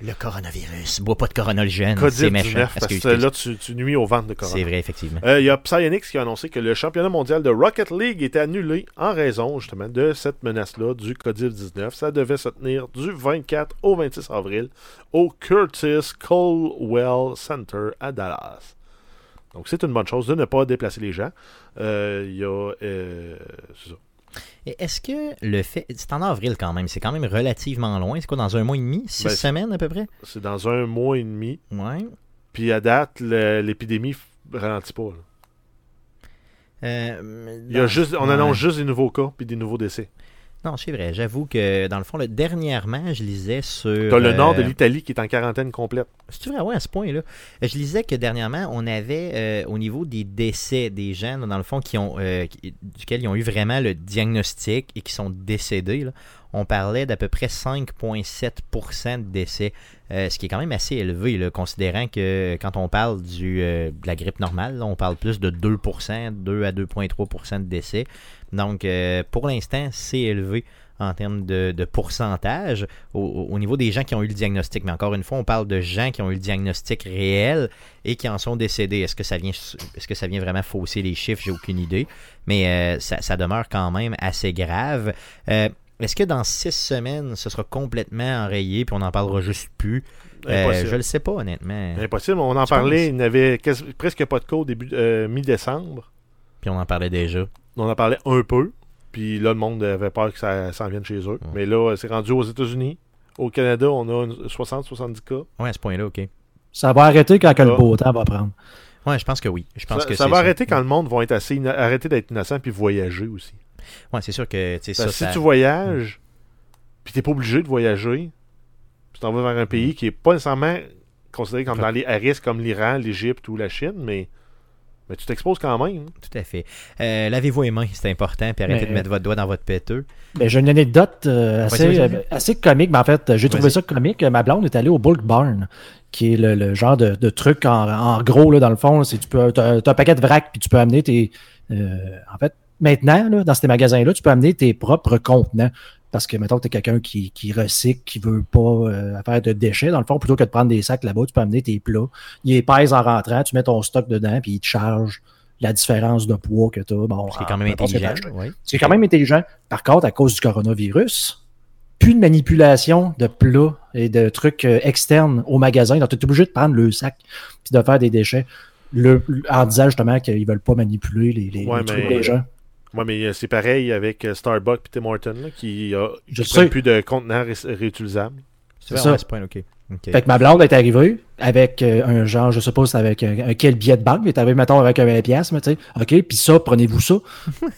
Le coronavirus. Bois pas de coronolgène. Codif C'est méchant. 19, parce que là, tu, tu nuis aux ventes de Corona. C'est vrai, effectivement. Euh, Il y a Psyonix qui a annoncé que le championnat mondial de Rocket League était annulé en raison justement de cette menace-là du COVID-19. Ça devait se tenir du 24 au 26 avril au Curtis Colwell Center à Dallas. Donc c'est une bonne chose de ne pas déplacer les gens. Euh, Il y a... euh, c'est ça. Et Est-ce que le fait. C'est en avril quand même. C'est quand même relativement loin. C'est quoi, dans un mois et demi? Six Ben, semaines à peu près? C'est dans un mois et demi. Ouais. Puis à date, l'épidémie ralentit pas. Euh, Il y a juste, on ouais. annonce juste des nouveaux cas puis des nouveaux décès. Non, c'est vrai. J'avoue que, dans le fond, là, dernièrement, je lisais sur. T'as le nord de euh, l'Italie qui est en quarantaine complète. C'est vrai, ouais, à ce point-là. Euh, Je lisais que dernièrement, on avait, euh, au niveau des décès des gens, dans le fond, qui ont, euh, qui- duquel ils ont eu vraiment le diagnostic et qui sont décédés, là, on parlait d'à peu près 5,7% de décès, euh, ce qui est quand même assez élevé, là, considérant que quand on parle du, de la grippe normale, on parle plus de 2%, 2 à 2,3% de décès. Donc, euh, pour l'instant, c'est élevé en termes de, de pourcentage au, au- au niveau des gens qui ont eu le diagnostic. Mais encore une fois, on parle de gens qui ont eu le diagnostic réel et qui en sont décédés. Est-ce que ça vient, est-ce que ça vient vraiment fausser les chiffres? J'ai aucune idée. Mais euh, ça, ça demeure quand même assez grave. Euh, est-ce que dans six semaines, ce sera complètement enrayé puis on n'en parlera juste plus? Euh. Je le sais pas, honnêtement. Impossible. On en Tu parlait, penses? il n'avait presque pas de cas au début, mi-décembre. Puis on en parlait déjà. On en parlait un peu. Puis là, le monde avait peur que ça s'en vienne chez eux. Ouais. Mais là, c'est rendu aux États-Unis. Au Canada, on a une 60-70 cas. Ouais, à ce point-là, ok. Ça va arrêter quand que le beau temps va prendre. Ouais, je pense que oui. Je pense ça que ça va arrêter quand le monde va être assez arrêter d'être innocent puis voyager aussi. Ouais, c'est sûr que tu sais, Parce ça, que si ça- tu voyages, puis t'es pas obligé de voyager, puis t'en vas vers un Mm. pays qui est pas nécessairement considéré comme Ouais. dans les à risque comme l'Iran, l'Égypte ou la Chine, mais, mais tu t'exposes quand même. Tout à fait. Euh, Lavez-vous les mains, c'est important. Puis arrêtez Mais- de mettre votre doigt dans votre péteux. Ben, j'ai une anecdote euh, assez, euh, assez comique, mais en fait, j'ai trouvé ça comique. Ma blonde est allée au Bulk Barn, qui est le, le genre de, de truc en, en gros, là, dans le fond. tu peux, t'as, t'as un paquet de vrac, puis tu peux amener tes. euh, en fait, maintenant, là, dans ces magasins-là, tu peux amener tes propres contenants. Parce que, mettons que tu es quelqu'un qui, qui recycle, qui veut pas euh, faire de déchets, dans le fond, plutôt que de prendre des sacs là-bas, tu peux amener tes plats. Il les pèse en rentrant, tu mets ton stock dedans, puis il te charge la différence de poids que tu as. Bon, Ce qui est en- quand même c'est intelligent. C'est quand même intelligent. Par contre, à cause du coronavirus, plus de manipulation de plats et de trucs euh, externes au magasin. Donc, tu es obligé de prendre le sac puis de faire des déchets. Le, en disant justement qu'ils veulent pas manipuler les, les- Ouais, les trucs mais- des gens. Ouais, mais euh, c'est pareil avec euh, Starbucks et Tim Hortons là, qui a Je sais. prennent plus de contenants ré- réutilisables. C'est ça. c'est pas un OK. Fait que ma blonde est arrivée avec euh, un genre, je sais pas si c'est avec un, un quel billet de banque, mais est arrivée, mettons, avec un 20 piastres, mais tu sais, OK, puis ça, prenez-vous ça.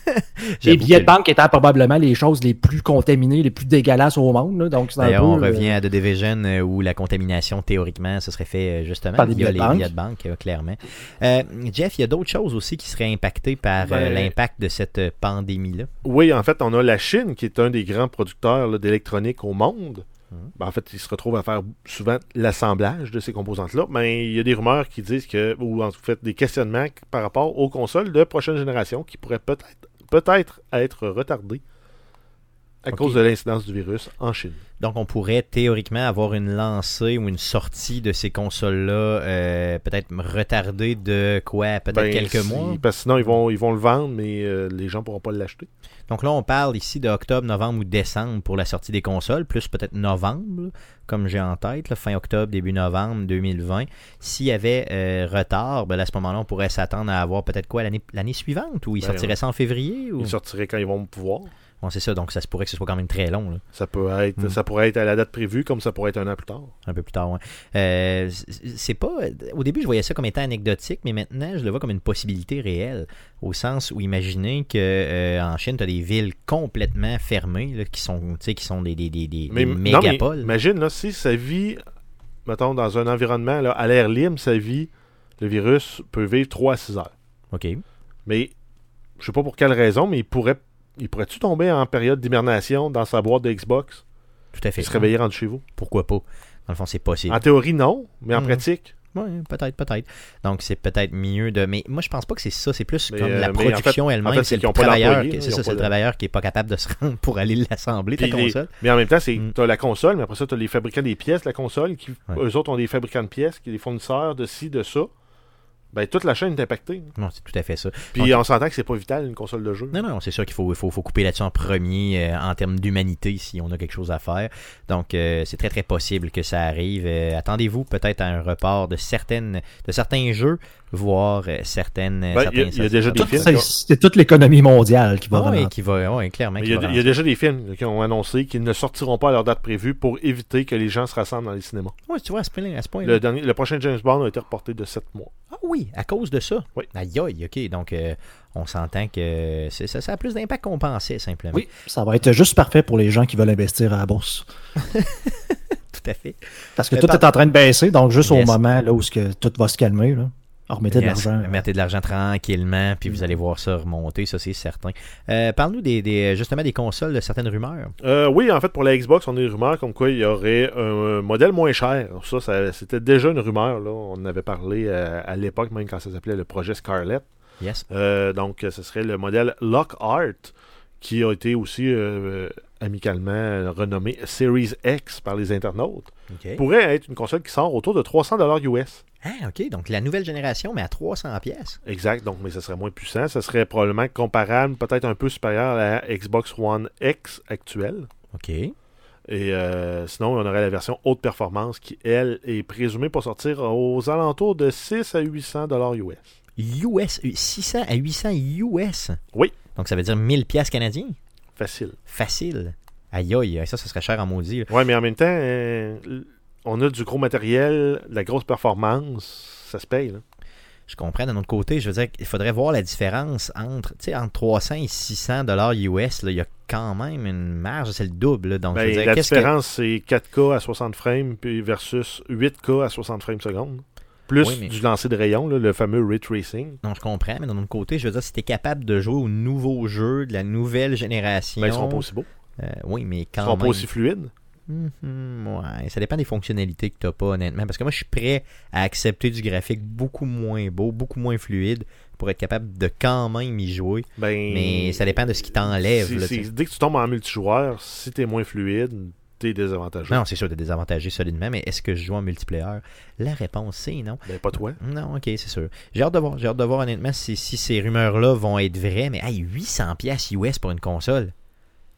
Les billets de banque étant probablement les choses les plus contaminées, les plus dégueulasses au monde, là, donc c'est un peu... D'ailleurs, on euh, revient à The Division euh, où la contamination, théoriquement, ce serait fait justement Par des via billets de les banque. billets de banque, clairement. Euh, Jeff, il y a d'autres choses aussi qui seraient impactées par euh, Ben- l'impact de cette pandémie-là? Oui, en fait, on a la Chine qui est un des grands producteurs là, d'électronique au monde. Ben, en fait, ils se retrouvent à faire souvent l'assemblage de ces composantes-là. Mais il y a des rumeurs qui disent que, ou en fait des questionnements par rapport aux consoles de prochaine génération qui pourraient peut-être peut-être être retardées à cause de l'incidence du virus en Chine. Donc, on pourrait théoriquement avoir une lancée ou une sortie de ces consoles-là, euh, peut-être retardée de quoi? Peut-être Ben, quelques si- mois? Parce que sinon, ils vont, ils vont le vendre, mais euh, les gens ne pourront pas l'acheter. Donc là, on parle ici de octobre, novembre ou décembre pour la sortie des consoles, plus peut-être novembre, comme j'ai en tête, là, fin octobre, début novembre 2020. S'il y avait euh, retard, ben, à ce moment-là, on pourrait s'attendre à avoir peut-être quoi l'année l'année suivante ou il Ben, sortirait ouais. ça en février ou... Ils sortiraient quand ils vont pouvoir. C'est ça, donc ça se pourrait que ce soit quand même très long. là. Ça peut être, Mm. ça pourrait être à la date prévue, comme ça pourrait être un an plus tard. un peu plus tard. ouais. Euh, c'est pas. Au début, je voyais ça comme étant anecdotique, mais maintenant, je le vois comme une possibilité réelle. Au sens où, imaginez que euh, en Chine, tu as des villes complètement fermées, là, qui sont, qui sont des, des, des, des- Mais, des non, mais mégapoles. imagine, là, si ça vit, mettons, dans un environnement là, à l'air libre, ça vit, le virus peut vivre 3 à 6 heures. OK. Mais je sais pas pour quelle raison, mais il pourrait il pourrait-tu tomber en période d'hibernation dans sa boîte de Xbox? Tout à fait. et se réveiller rendu chez vous? Pourquoi pas? Dans le fond, c'est possible. En théorie, non, mais en Mm. pratique. Ouais, peut-être, peut-être. Donc, c'est peut-être mieux de. Mais moi, je pense pas que c'est ça. C'est plus Mais, comme euh, la en production fait- elle-même. en fait, c'est le travailleur. qui- C'est ça, c'est pas le de- travailleur qui est pas capable de se rendre pour aller l'assembler, ta les- console. Mais en même temps, c'est Mm. tu as la console, mais après ça, tu as les fabricants des pièces, la console, qui Ouais. eux autres ont des fabricants de pièces, qui des fournisseurs de ci, de ça. Ben, toute la chaîne est impactée. Non, c'est tout à fait ça. Puis on s'entend que c'est pas vital, une console de jeu. Non, non, c'est sûr qu'il faut, il faut, faut couper là-dessus en premier euh, en termes d'humanité si on a quelque chose à faire. Donc, euh, c'est très, très possible que ça arrive. Euh, Attendez-vous peut-être à un report de certaines de certains jeux, voire euh, certaines. Ben, certains- il y a- il y a déjà des Tout- films c'est- toute l'économie mondiale qui va Ah, vraiment. qui va, ouais, clairement. Qui il y, a, va il y a rentrer. déjà des films qui ont annoncé qu'ils ne sortiront pas à leur date prévue pour éviter que les gens se rassemblent dans les cinémas. Ouais, tu vois, à ce point-là. à ce point Le, dernier, le prochain James Bond a été reporté de 7 mois. Ah oui, à cause de ça. Oui. Aïe, aïe, ok. Donc, euh, on s'entend que ça, ça a plus d'impact qu'on pensait, simplement. Oui, ça va être juste parfait pour les gens qui veulent investir à la bourse. Tout à fait. Parce que Mais tout par- est en train de baisser, donc juste Yes. au moment là, où que tout va se calmer, là, remettez de Yes, l'argent. Mettez de l'argent tranquillement, puis vous Mm. allez voir ça remonter, ça c'est certain. Euh, Parle-nous des, des- justement des consoles, de certaines rumeurs. Euh, oui, en fait, pour la Xbox, on a des rumeurs comme quoi il y aurait un modèle moins cher. Ça, ça- c'était déjà une rumeur. Là. On en avait parlé euh, à l'époque, même quand ça s'appelait le projet Scarlett. Yes. Euh, donc, ce serait le modèle Lockhart, qui a été aussi euh, amicalement renommé Series X par les internautes. Pourrait être une console qui sort autour de 300 US. Ah, OK. Donc la nouvelle génération, mais à 300 pièces. Exact, donc, mais ça serait moins puissant. Ça serait probablement comparable, peut-être un peu supérieur à la Xbox One X actuelle. OK. Et euh, sinon, on aurait la version haute performance qui, elle, est présumée pour sortir aux alentours de 6 à 800 dollars US. US, euh, 600 à 800 US. Oui. Donc ça veut dire 1000 pièces canadiens. Facile. Facile. Aïe, aïe, ça, ça serait cher en maudit. Ouais, mais en même temps, euh, on a du gros matériel, de la grosse performance, ça se paye. Là. Je comprends. D'un autre côté, je veux dire qu'il faudrait voir la différence entre, entre 300 et 600 dollars US. là, Il y a quand même une marge, c'est le double. là. Donc, je veux Ben, dire, la que- différence, c'est 4K à 60 frames puis versus 8K à 60 frames seconde. Plus Oui, mais- du lancer de rayon, là, le fameux ray tracing. Non, je comprends, mais d'un autre côté, je veux dire, si tu es capable de jouer aux nouveaux jeux de la nouvelle génération. Ben, ils seront pas aussi beaux. euh, oui, mais Ils quand seront même. pas aussi fluides. Mhm, ouais, ça dépend des fonctionnalités que tu pas, honnêtement. Parce que moi, je suis prêt à accepter du graphique beaucoup moins beau, beaucoup moins fluide, pour être capable de quand même y jouer. Ben, Mais ça dépend de ce qui t'enlève. tu. Dès que tu tombes en multijoueur, si t'es moins fluide, t'es désavantagé. Non, c'est sûr, t'es désavantagé solidement, mais est-ce que je joue en multiplayer? La réponse, c'est non. Ben, pas toi. Non, ok, c'est sûr. J'ai hâte de voir. J'ai hâte de voir honnêtement si, si ces rumeurs-là vont être vraies. Mais hey, 800 pièces US pour une console.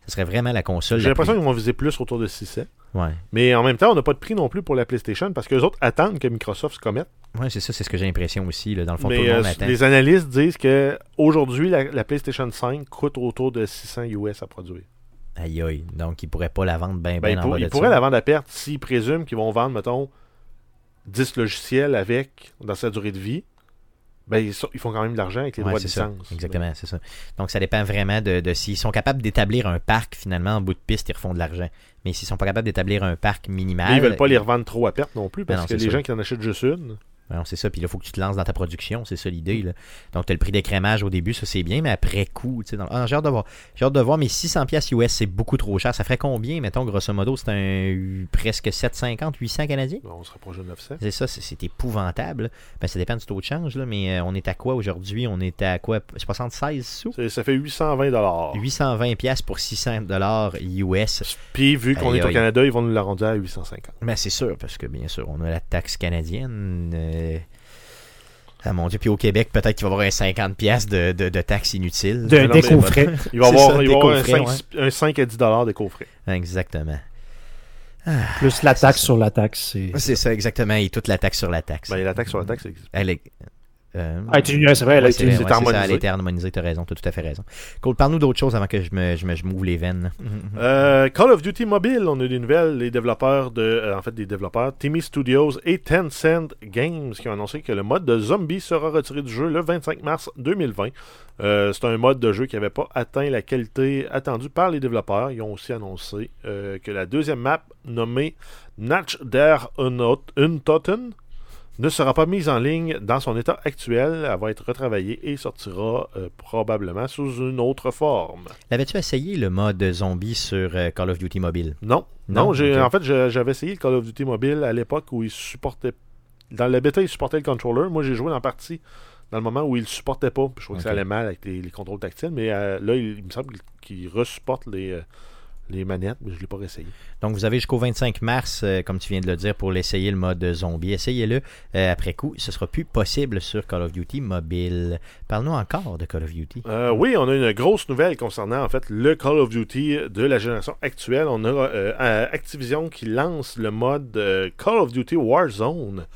Ce serait vraiment la console. J'ai l'impression qu'ils vont viser plus autour de 600. Ouais. Mais en même temps, on n'a pas de prix non plus pour la PlayStation parce que les autres attendent que Microsoft se commette. Ouais, c'est ça, c'est ce que j'ai l'impression aussi. Là. Dans le fond, tout le monde euh, attend. les analystes disent que aujourd'hui la, la PlayStation 5 coûte autour de 600 US à produire. Aïe aïe. Donc, ils pourraient pas la vendre bien, Ben, bien ils en pour- ils pourraient la vendre à perte s'ils présument qu'ils vont vendre, mettons, 10 logiciels avec dans sa durée de vie. Ben, ils, sont- ils font quand même de l'argent avec les Ouais, droits de ça. licence. Exactement, c'est ça. Donc, ça dépend vraiment de, de s'ils sont capables d'établir un parc, finalement, en bout de piste, ils refont de l'argent. Mais s'ils sont pas capables d'établir un parc minimal. Mais ils veulent pas les revendre trop à perte non plus Ben parce non, que les sûr. gens qui en achètent juste une, c'est ça. Puis là, il faut que tu te lances dans ta production. C'est ça l'idée. là. Donc, tu as le prix d'écrémage au début, ça c'est bien, mais après coup, tu sais, dans- ah, j'ai hâte de voir. J'ai hâte de voir, mais 600$ piastres US, c'est beaucoup trop cher. Ça ferait combien, mettons, grosso modo? C'est un presque 750, 800 canadiens? On se rapproche de 900. C'est ça, c'est- c'est épouvantable. Ben, ça dépend du taux de change, là, mais euh, on est à quoi aujourd'hui? On est à quoi? 76 sous? C'est- Ça fait 820 dollars. 820$ piastres pour 600$ US. Puis vu qu'on est au. Canada, ils vont nous l'arrondir à 850. Ben, c'est sûr, parce que bien sûr, on a la taxe canadienne. euh, Ah mon dieu, puis au Québec, peut-être qu'il va y avoir un 50$ piastres de, de, de taxes inutiles. De, des coffrets. Il va y avoir, ça, il va avoir un, des coffrets, 5, un 5 à 10 dollars de coffret. Exactement. Plus la taxe sur la taxe. c'est- C'est ça, exactement. Et toute la taxe sur la taxe. Ben, la taxe sur la taxe, existe. Elle est- euh, Ah, tu- c'est vrai, elle a été- vrai, c'est ouais, c'est ça, harmonisé. elle a été harmonisée, t'as raison, t'as tout à fait raison. Cool, parle-nous d'autre chose avant que je me, je me je m'ouvre les veines. Euh, Call of Duty Mobile, on a des nouvelles. Les développeurs de, euh, en fait, des développeurs, Timmy Studios et Tencent Games, qui ont annoncé que le mode de zombie sera retiré du jeu le 25 mars 2020. Euh, c'est un mode de jeu qui n'avait pas atteint la qualité attendue par les développeurs. Ils ont aussi annoncé euh, que la deuxième map, nommée Natch der Untoten, ne sera pas mise en ligne dans son état actuel. Elle va être retravaillée et sortira euh, probablement sous une autre forme. L'avais-tu essayé le mode zombie sur euh, Call of Duty Mobile? Non. Non, en fait, j'avais essayé le Call of Duty Mobile à l'époque où il supportait. Dans la bêta, il supportait le controller. Moi, j'ai joué la partie dans le moment où il le supportait pas. Je trouvais que ça allait mal avec les, les contrôles tactiles, mais euh, là, il, il me semble qu'il resupporte les, les manettes, mais je ne l'ai pas réessayé. Donc vous avez jusqu'au 25 mars, euh, comme tu viens de le dire, pour l'essayer le mode zombie. Essayez-le euh, après coup. Ce sera plus possible sur Call of Duty Mobile. Parle-nous encore de Call of Duty. Euh, oui, on a une grosse nouvelle concernant en fait le Call of Duty de la génération actuelle. On a Activision qui lance le mode Call of Duty Warzone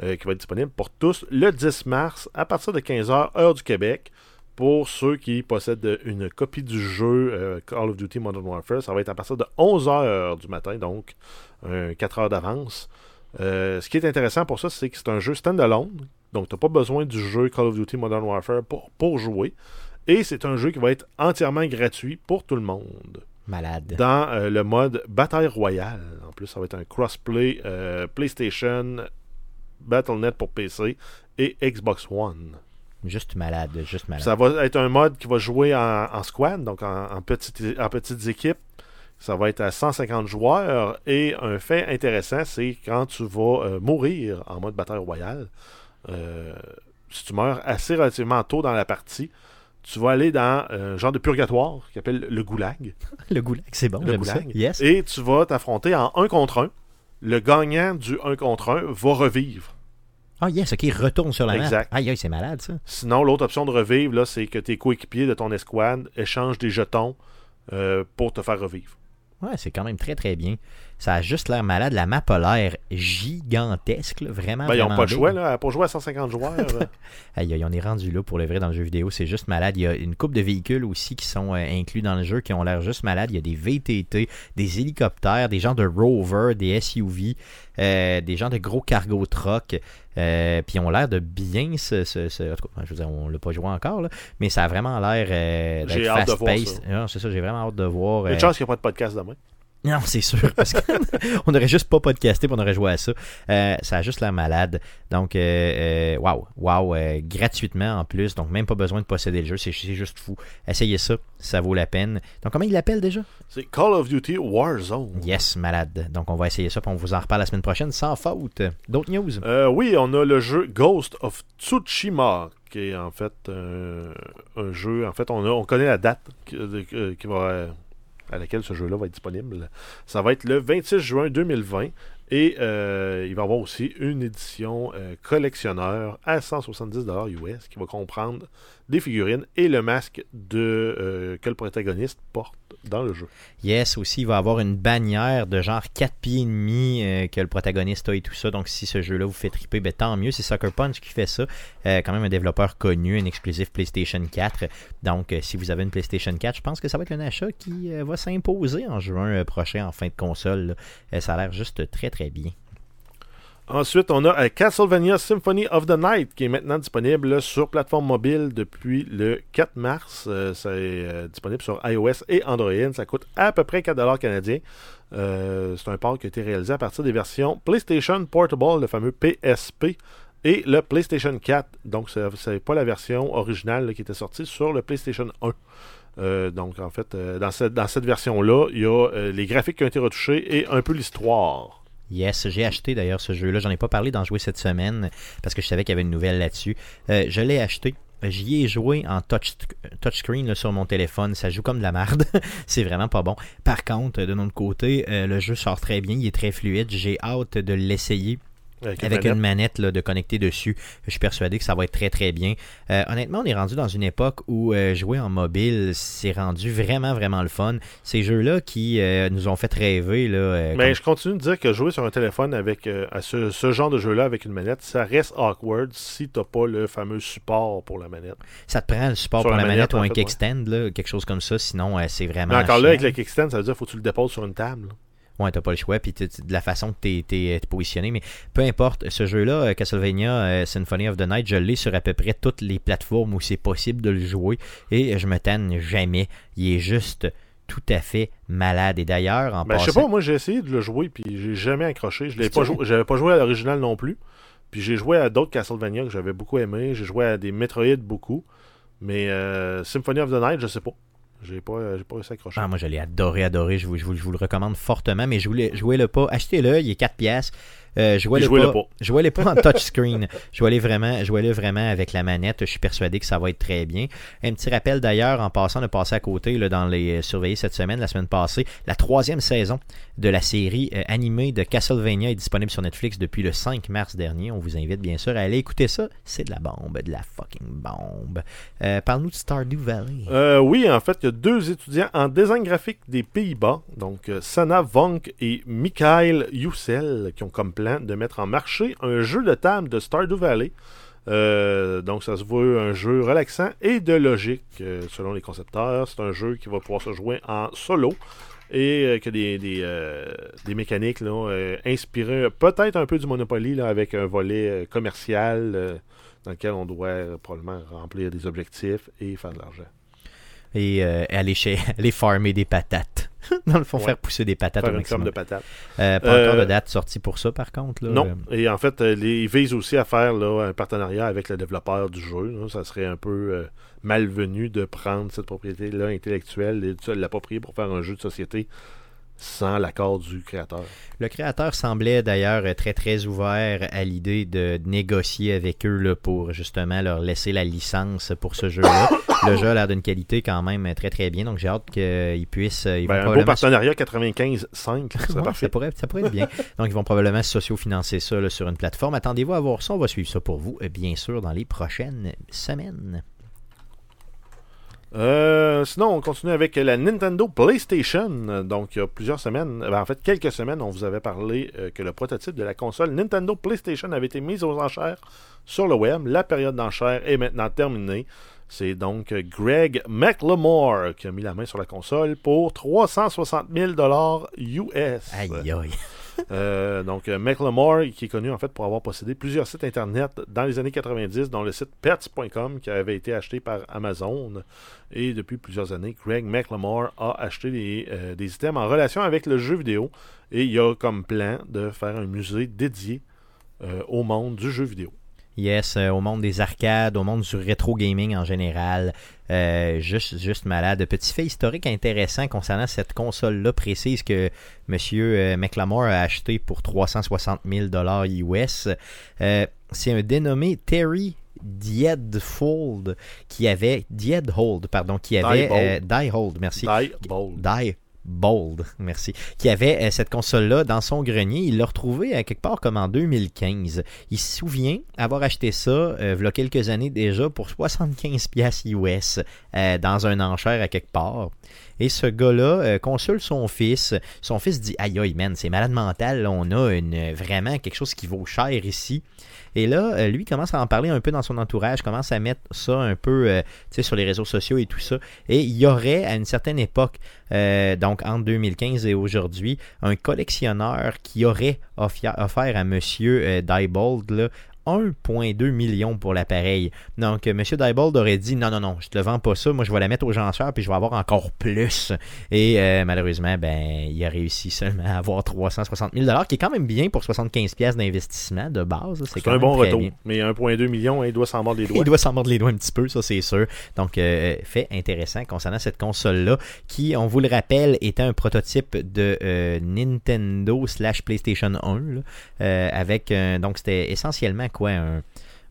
qui va être disponible pour tous le 10 mars à partir de 15h heure du Québec. Pour ceux qui possèdent une copie du jeu euh, Call of Duty Modern Warfare, ça va être à partir de 11h du matin, donc 4 heures d'avance. Euh, ce qui est intéressant pour ça, c'est que c'est un jeu standalone, donc tu n'as pas besoin du jeu Call of Duty Modern Warfare pour, pour jouer. Et c'est un jeu qui va être entièrement gratuit pour tout le monde. Malade. Dans euh, le mode Bataille Royale. En plus, ça va être un crossplay euh, PlayStation, Battle.net pour PC et Xbox One. Juste malade, juste malade. Ça va être un mode qui va jouer en, en squad, donc en, en petites, en petites équipes. Ça va être à 150 joueurs. Et un fait intéressant, c'est quand tu vas euh, mourir en mode bataille royale, euh, si tu meurs assez relativement tôt dans la partie, tu vas aller dans un genre de purgatoire qui s'appelle le goulag. Le goulag, c'est bon, Le ça. goulag. Yes. Et tu vas t'affronter en 1 contre 1. Le gagnant du 1 contre 1 va revivre. Ah yes, ok, retourne sur la map. Exact. Aïe, aïe, c'est malade ça. Sinon, l'autre option de revivre, là, c'est que tes coéquipiers de ton escouade échangent des jetons euh, pour te faire revivre. Ouais, c'est quand même très très bien. Ça a juste l'air malade. La map a l'air gigantesque, là, vraiment. Ben, ils n'ont pas le choix, là. Pour jouer à 150 joueurs, Aïe, aïe, on est rendu là pour le vrai dans le jeu vidéo. C'est juste malade. Il y a une coupe de véhicules aussi qui sont euh, inclus dans le jeu qui ont l'air juste malades. Il y a des VTT, des hélicoptères, des gens de rover, des SUV, euh, des gens de gros cargo truck. Euh, puis ils ont l'air de bien se- en tout cas, je veux dire, on l'a pas joué encore, là, mais ça a vraiment l'air euh, J'ai d'être hâte de voir fast-paced. Non, C'est ça, j'ai vraiment hâte de voir. une euh, chance qu'il n'y a pas de podcast demain. Non, c'est sûr, parce qu'on n'aurait juste pas podcasté, on aurait joué à ça. Euh, ça a juste l'air malade. Donc, euh, euh, wow, wow, euh, gratuitement en plus, donc même pas besoin de posséder le jeu, c'est juste fou. Essayez ça, ça vaut la peine. Donc, comment il l'appelle déjà? C'est Call of Duty Warzone. Yes, malade. Donc, on va essayer ça, puis on vous en reparle la semaine prochaine sans faute. D'autres news? Euh, oui, on a le jeu Ghost of Tsushima, qui est en fait un jeu. En fait, on, a, on connaît la date qui, qui va, à laquelle ce jeu-là va être disponible. Ça va être le 26 juin 2020. Et euh, il va y avoir aussi une édition euh, collectionneur à 170$ US qui va comprendre des figurines et le masque de, euh, que le protagoniste porte dans le jeu. Yes, aussi, il va avoir une bannière de genre 4 pieds et demi euh, que le protagoniste a et tout ça. Donc, si ce jeu-là vous fait triper, ben, tant mieux. C'est Sucker Punch qui fait ça. Euh, quand même un développeur connu, un exclusif PlayStation 4. Donc, si vous avez une PlayStation 4, je pense que ça va être un achat qui va s'imposer en juin prochain en fin de console. ça a l'air juste très, très bien. Ensuite, on a euh, Castlevania Symphony of the Night qui est maintenant disponible sur plateforme mobile depuis le 4 mars. Euh, c'est euh, disponible sur iOS et Android. Ça coûte à peu près 4$ canadiens. Euh, c'est un port qui a été réalisé à partir des versions PlayStation Portable, le fameux PSP, et le PlayStation 4. Donc, ce n'est pas la version originale qui était sortie sur le PlayStation 1. Euh, donc, en fait, euh, dans cette, dans cette version-là, il y a euh, les graphiques qui ont été retouchés et un peu l'histoire. Yes, j'ai acheté d'ailleurs ce jeu-là. J'en ai pas parlé d'en jouer cette semaine parce que je savais qu'il y avait une nouvelle là-dessus. Euh, je l'ai acheté. J'y ai joué en touch, touchscreen sur mon téléphone. Ça joue comme de la merde. c'est vraiment pas bon. Par contre, de notre côté, euh, le jeu sort très bien. Il est très fluide. J'ai hâte de l'essayer. Avec, Avec une manette là, de connecter dessus, je suis persuadé que ça va être très très bien. Euh, honnêtement, on est rendu dans une époque où euh, jouer en mobile, c'est rendu vraiment vraiment le fun. Ces jeux-là qui euh, nous ont fait rêver. Là, Mais comme- je continue de dire que jouer sur un téléphone avec à ce, ce genre de jeu-là avec une manette, ça reste awkward si t'as pas le fameux support pour la manette. ça te prend le support Sur pour la manette, manette, ou un fait, kickstand, là, quelque chose comme ça. Sinon, c'est vraiment. Mais encore là, avec le kickstand, ça veut dire qu'il faut que tu le déposes sur une table. là. Ouais, t'as pas le choix, puis de la façon que t'es t'es positionné, mais peu importe, ce jeu-là, euh, Castlevania euh, Symphony of the Night, je l'ai sur à peu près toutes les plateformes où c'est possible de le jouer, et je me tanne jamais. Il est juste tout à fait malade. Et d'ailleurs, en Ben, je sais pas, moi j'ai essayé de le jouer puis j'ai jamais accroché. Je l'ai C'est pas vrai? joué, j'avais pas joué à l'original non plus. Puis j'ai joué à d'autres Castlevania que j'avais beaucoup aimé. J'ai joué à des Metroid beaucoup. Mais euh, Symphony of the Night, je sais pas. J'ai pas, euh, j'ai pas réussi à accrocher. Ah, moi, je l'ai adoré, adoré. Je vous, je vous- je vous le recommande fortement, mais jouez-le jouez-le pas. Achetez-le, il est 4 piastres. Euh, jouez-le jouez-le pas, pas. jouez-le pas en touchscreen. jouez-le vraiment, jouez-le vraiment avec la manette. Je suis persuadé que ça va être très bien. Un petit rappel d'ailleurs, en passant de passer à côté là, dans les euh, surveillés cette semaine, la semaine passée, la troisième saison de la série euh, animée de Castlevania est disponible sur Netflix depuis le 5 mars dernier. On vous invite bien sûr à aller écouter ça. C'est de la bombe, de la fucking bombe. Euh, Parle-nous de Stardew Valley. Oui, en fait, il y a deux étudiants en design graphique des Pays-Bas, donc Sana Vonk et Michael Youssel, qui ont comme de mettre en marché un jeu de table de Stardew Valley. Euh, donc, ça se veut un jeu relaxant et de logique, euh, selon les concepteurs. C'est un jeu qui va pouvoir se jouer en solo et euh, qui a des, des, euh, des mécaniques là, inspirées peut-être un peu du Monopoly là, avec un volet commercial dans lequel on doit probablement remplir des objectifs et faire de l'argent. Et euh, aller, chez, aller farmer des patates. Dans le fond, Ouais. faire pousser des patates Faire au une maximum. de patates. Euh, pas Euh, encore de date sortie pour ça, par contre. Là. Non. Et en fait, euh, les- ils visent aussi à faire là, un partenariat avec le développeur du jeu. là. Ça serait un peu euh, malvenu de prendre cette propriété-là intellectuelle et de l'approprier pour faire un jeu de société sans l'accord du créateur. Le créateur semblait d'ailleurs très très ouvert à l'idée de négocier avec eux là, pour justement leur laisser la licence pour ce jeu-là. le jeu a l'air d'une qualité quand même très très bien, donc j'ai hâte qu'ils puissent. Ils Ben, un beau partenariat 95-5, ça Ouais, pourrait, ça pourrait être bien. Donc, ils vont probablement socio-financer ça là, sur une plateforme. Attendez-vous à voir ça. On va suivre ça pour vous, bien sûr, dans les prochaines semaines. Euh, sinon, on continue avec la Nintendo PlayStation. Donc, il y a plusieurs semaines, ben, en fait, quelques semaines, on vous avait parlé euh, que le prototype de la console Nintendo PlayStation avait été mis aux enchères sur le web. La période d'enchères est maintenant terminée. C'est donc Greg McLemore qui a mis la main sur la console pour 360 000 US. Aïe, aïe. Euh, donc, euh, McLemore, qui est connu en fait pour avoir possédé plusieurs sites internet dans les années 90, dont le site pets.com qui avait été acheté par Amazon. Et depuis plusieurs années, Greg McLemore a acheté des, euh, des items en relation avec le jeu vidéo. Et il a comme plan de faire un musée dédié au monde du jeu vidéo. Yes, euh, au monde des arcades, au monde du rétro gaming en général. Euh, juste, juste malade. Petit fait historique intéressant concernant cette console-là précise que M. McLemore a acheté pour 360 000 US. Euh, C'est un dénommé Terry Diedfold qui avait Diedhold, pardon, qui avait euh, Diehold, merci. Die Bold. Die Bold, merci, qui avait euh, cette console-là dans son grenier. Il l'a retrouvée à quelque part comme en 2015. Il se souvient avoir acheté ça, euh, il y a quelques années déjà, pour 75 pièces US euh, dans un enchère à quelque part. Et ce gars-là euh, consulte son fils. Son fils dit Aïe aïe, man, c'est malade mental. on a une, vraiment quelque chose qui vaut cher ici. Et là, euh, lui commence à en parler un peu dans son entourage, commence à mettre ça un peu euh, sur les réseaux sociaux et tout ça. Et il y aurait à une certaine époque, euh, donc entre 2015 et aujourd'hui, un collectionneur qui aurait offert à euh, Diebold là, 1,2 million pour l'appareil. Donc, M. Diebold aurait dit non, non, non, je te le vends pas ça, moi je vais la mettre aux genceurs puis je vais avoir encore plus. Et euh, malheureusement, ben, il a réussi seulement à avoir 360 000 qui est quand même bien pour 75 pièces d'investissement de base. C'est un bon retour. bien. Mais 1,2 million, il doit s'en mordre les doigts. Il doit s'en mordre les doigts un petit peu, ça c'est sûr. Donc, euh, fait intéressant concernant cette console-là, qui, on vous le rappelle, était un prototype de euh, Nintendo slash PlayStation 1, là, euh, avec, euh, donc c'était essentiellement quoi, un,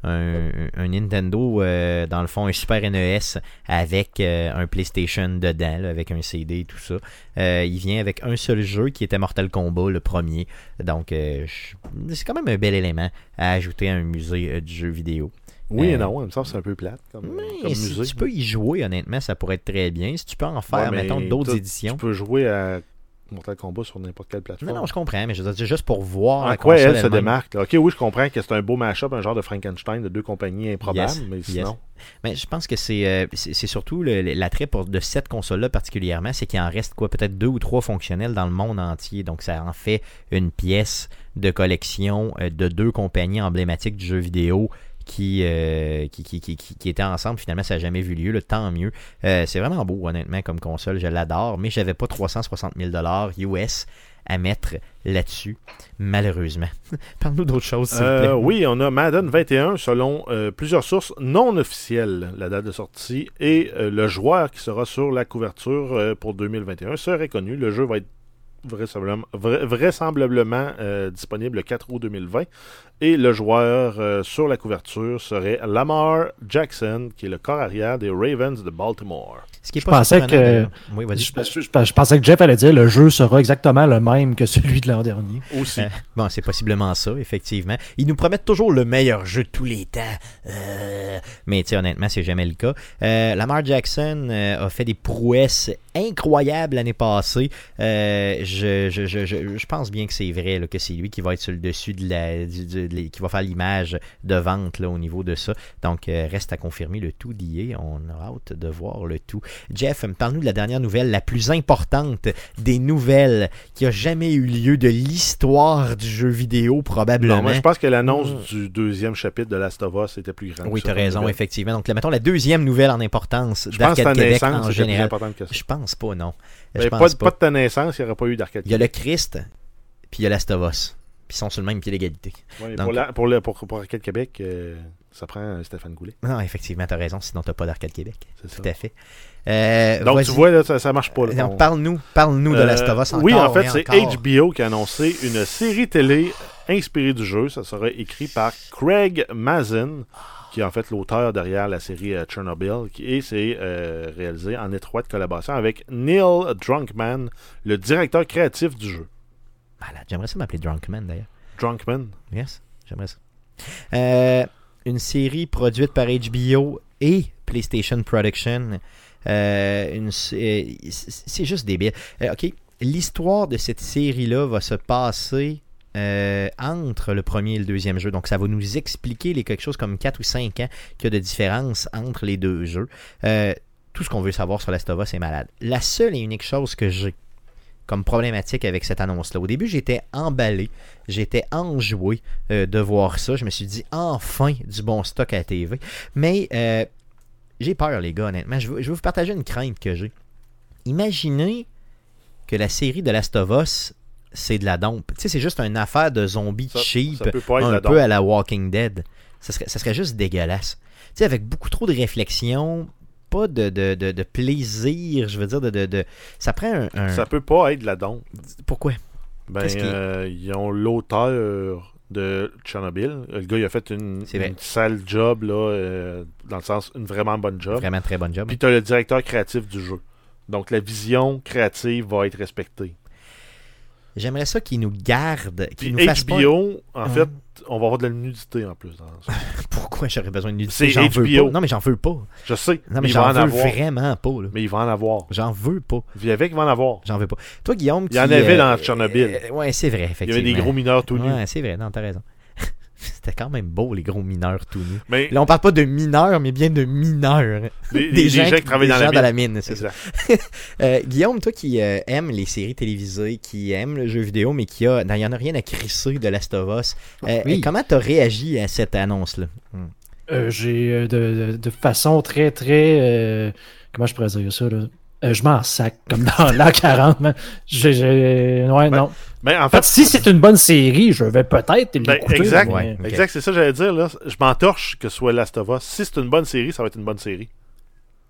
un, un Nintendo, euh, dans le fond, un Super NES avec euh, un PlayStation dedans, là, avec un CD et tout ça. Euh, il vient avec un seul jeu qui était Mortal Kombat, le premier. Donc, c'est quand même un bel élément à ajouter à un musée du jeu vidéo. Oui et non, il me semble que c'est un peu plate comme, Mais comme si musée. tu peux y jouer, honnêtement, ça pourrait être très bien. Si tu peux en faire, Ouais, mettons, d'autres éditions. Tu peux jouer à Mortal Kombat sur n'importe quelle plateforme. Non, non, je comprends, mais je veux dire, juste pour voir. En la quoi elle se démarque là? Ok, oui, je comprends que c'est un beau mash-up, un genre de Frankenstein de deux compagnies improbables, Yes, mais yes. sinon. Mais je pense que c'est euh, surtout l'attrait de cette console-là particulièrement, c'est qu'il en reste quoi, peut-être deux ou trois fonctionnels dans le monde entier. Donc ça en fait une pièce de collection euh, de deux compagnies emblématiques du jeu vidéo qui, euh, qui, qui, qui, qui- qui étaient ensemble. Finalement, ça n'a jamais vu lieu. là, tant mieux. Euh, c'est vraiment beau, honnêtement, comme console. Je l'adore, mais j'avais pas 360 000 US à mettre là-dessus, malheureusement. Parle-nous d'autre chose, s'il vous plaît. Euh, oui, on a Madden 21 selon euh, plusieurs sources non officielles, la date de sortie, et euh, le joueur qui sera sur la couverture euh, pour 2021 serait connu. Le jeu va être vraisemblablement, vra- vraisemblablement euh, disponible le 4 août 2020. Et le joueur euh, sur la couverture serait Lamar Jackson, qui est le corps arrière des Ravens de Baltimore. Ce qui est je pas pensais que-. Oui. Je, je- je- je pensais que Jeff allait dire le jeu sera exactement le même que celui de l'an dernier. Aussi. Euh, Bon, c'est possiblement ça, effectivement. Ils nous promettent toujours le meilleur jeu de tous les temps. Euh, mais, tu sais, honnêtement, c'est jamais le cas. Euh, Lamar Jackson euh, a fait des prouesses incroyables l'année passée. Euh, je, je, je, je, je pense bien que c'est vrai, là, que c'est lui qui va être sur le dessus de la. du- du- qui va faire l'image de vente là, au niveau de ça. Donc, euh, reste à confirmer le tout d'hier. On a hâte de voir le tout. Jeff, parle-nous de la dernière nouvelle, la plus importante des nouvelles qui a jamais eu lieu de l'histoire du jeu vidéo, probablement. Non, moi, je pense que l'annonce Mm. du deuxième chapitre de Last of Us était plus grande. oui, tu as raison, nouvelle. effectivement. Donc, là, mettons la deuxième nouvelle en importance Je pense que ta d'Arcade Québec naissance en plus général. importante que ça. Je pense pas, non. Je pense pas, de- pas. pas de ta naissance, il n'y aurait pas eu d'arcade. Il y a le Christ, puis il y a Last of Us. Puis ils sont sur le même pied d'égalité. Ouais, pour, la- pour, le- pour, pour Arcade Québec, euh, ça prend euh, Stéphane Goulet. Non, effectivement, tu as raison, sinon tu pas d'Arcade Québec. Ça. Tout à fait. Euh, Donc, tu vois, là, ça, ça marche pas. là. On- Parle-nous parle-nous de Euh, Last of Us encore Oui, en fait, c'est. HBO qui a annoncé une série télé inspirée du jeu. Ça sera écrit par Craig Mazin, qui est en fait l'auteur derrière la série euh, Chernobyl, qui- et c'est euh, réalisé en étroite collaboration avec Neil Drunkman, le directeur créatif du jeu. Malade. J'aimerais ça m'appeler Drunkman, d'ailleurs. Drunkman, Yes, j'aimerais ça. Euh, une série produite par HBO et PlayStation Production. Euh, euh, c'est juste débile. Euh, ok, l'histoire de cette série-là va se passer euh, entre le premier et le deuxième jeu. Donc, ça va nous expliquer les quelque chose comme 4 ou 5 ans qu'il y a de différence entre les deux jeux. Tout ce qu'on veut savoir sur Last of Us est malade. La seule et unique chose que j'ai comme problématique avec cette annonce-là. Au début, j'étais emballé, j'étais enjoué euh, de voir ça. Je me suis dit, enfin, du bon stock à la TV. Mais euh, j'ai peur, les gars, honnêtement. Je veux vous partager une crainte que j'ai. Imaginez que la série de Last of Us, c'est de la dompe. Tu sais, c'est juste une affaire de zombies ça, cheap, ça un peu dompe. à la Walking Dead. Ça serait, ça serait juste dégueulasse. Tu sais, avec beaucoup trop de réflexion, pas de, de, de, de plaisir, je veux dire, de... Ça prend un... un- ça peut pas être de la dompe. Pourquoi? Ben, euh, ils ont l'auteur de Chernobyl. Le gars, il a fait une, une sale job, là, euh, dans le sens, une vraiment bonne job. Vraiment très bon job. Puis tu as le directeur créatif du jeu. Donc la vision créative va être respectée. J'aimerais ça qu'ils nous gardent, qu'ils Puis nous fassent pas... HBO, en Ouais. fait, on va avoir de la nudité en plus. dans ça. Pourquoi j'aurais besoin de nudité? C'est J'en veux pas. Non, mais j'en veux pas. Je sais. Non, mais j'en en veux avoir. vraiment pas. là. Mais il va en avoir. J'en veux pas. Il va en avoir. J'en veux pas. Toi, Guillaume, Il y en avait euh, dans Tchernobyl. euh, ouais, c'est vrai, Il y effectivement. avait des gros mineurs tout nus. Ouais, c'est vrai, non, t'as raison. C'était quand même beau, les gros mineurs tout nus. Mais Là, on parle pas de mineurs, mais bien de mineurs. les, Des les gens, gens qui travaillent des dans la gens mine. c'est ça. Euh, Guillaume, toi qui euh, aimes les séries télévisées, qui aime le jeu vidéo, mais qui a, il y en a rien à crisser de Last of Us, euh, Oui. comment t'as réagi à cette annonce-là? Euh, J'ai euh, de, de- de façon très, très. euh, comment je pourrais dire ça, là? Euh, je m'en sac, comme dans l'an 40. man. J'ai- j'ai- ouais, non. Ben, en fait, si c'est une bonne série, je vais peut-être Ben, l'écouter. exact. mais- exact, c'est ça que j'allais dire. Là. Je m'entorche que ce soit Last of Us. Si c'est une bonne série, ça va être une bonne série.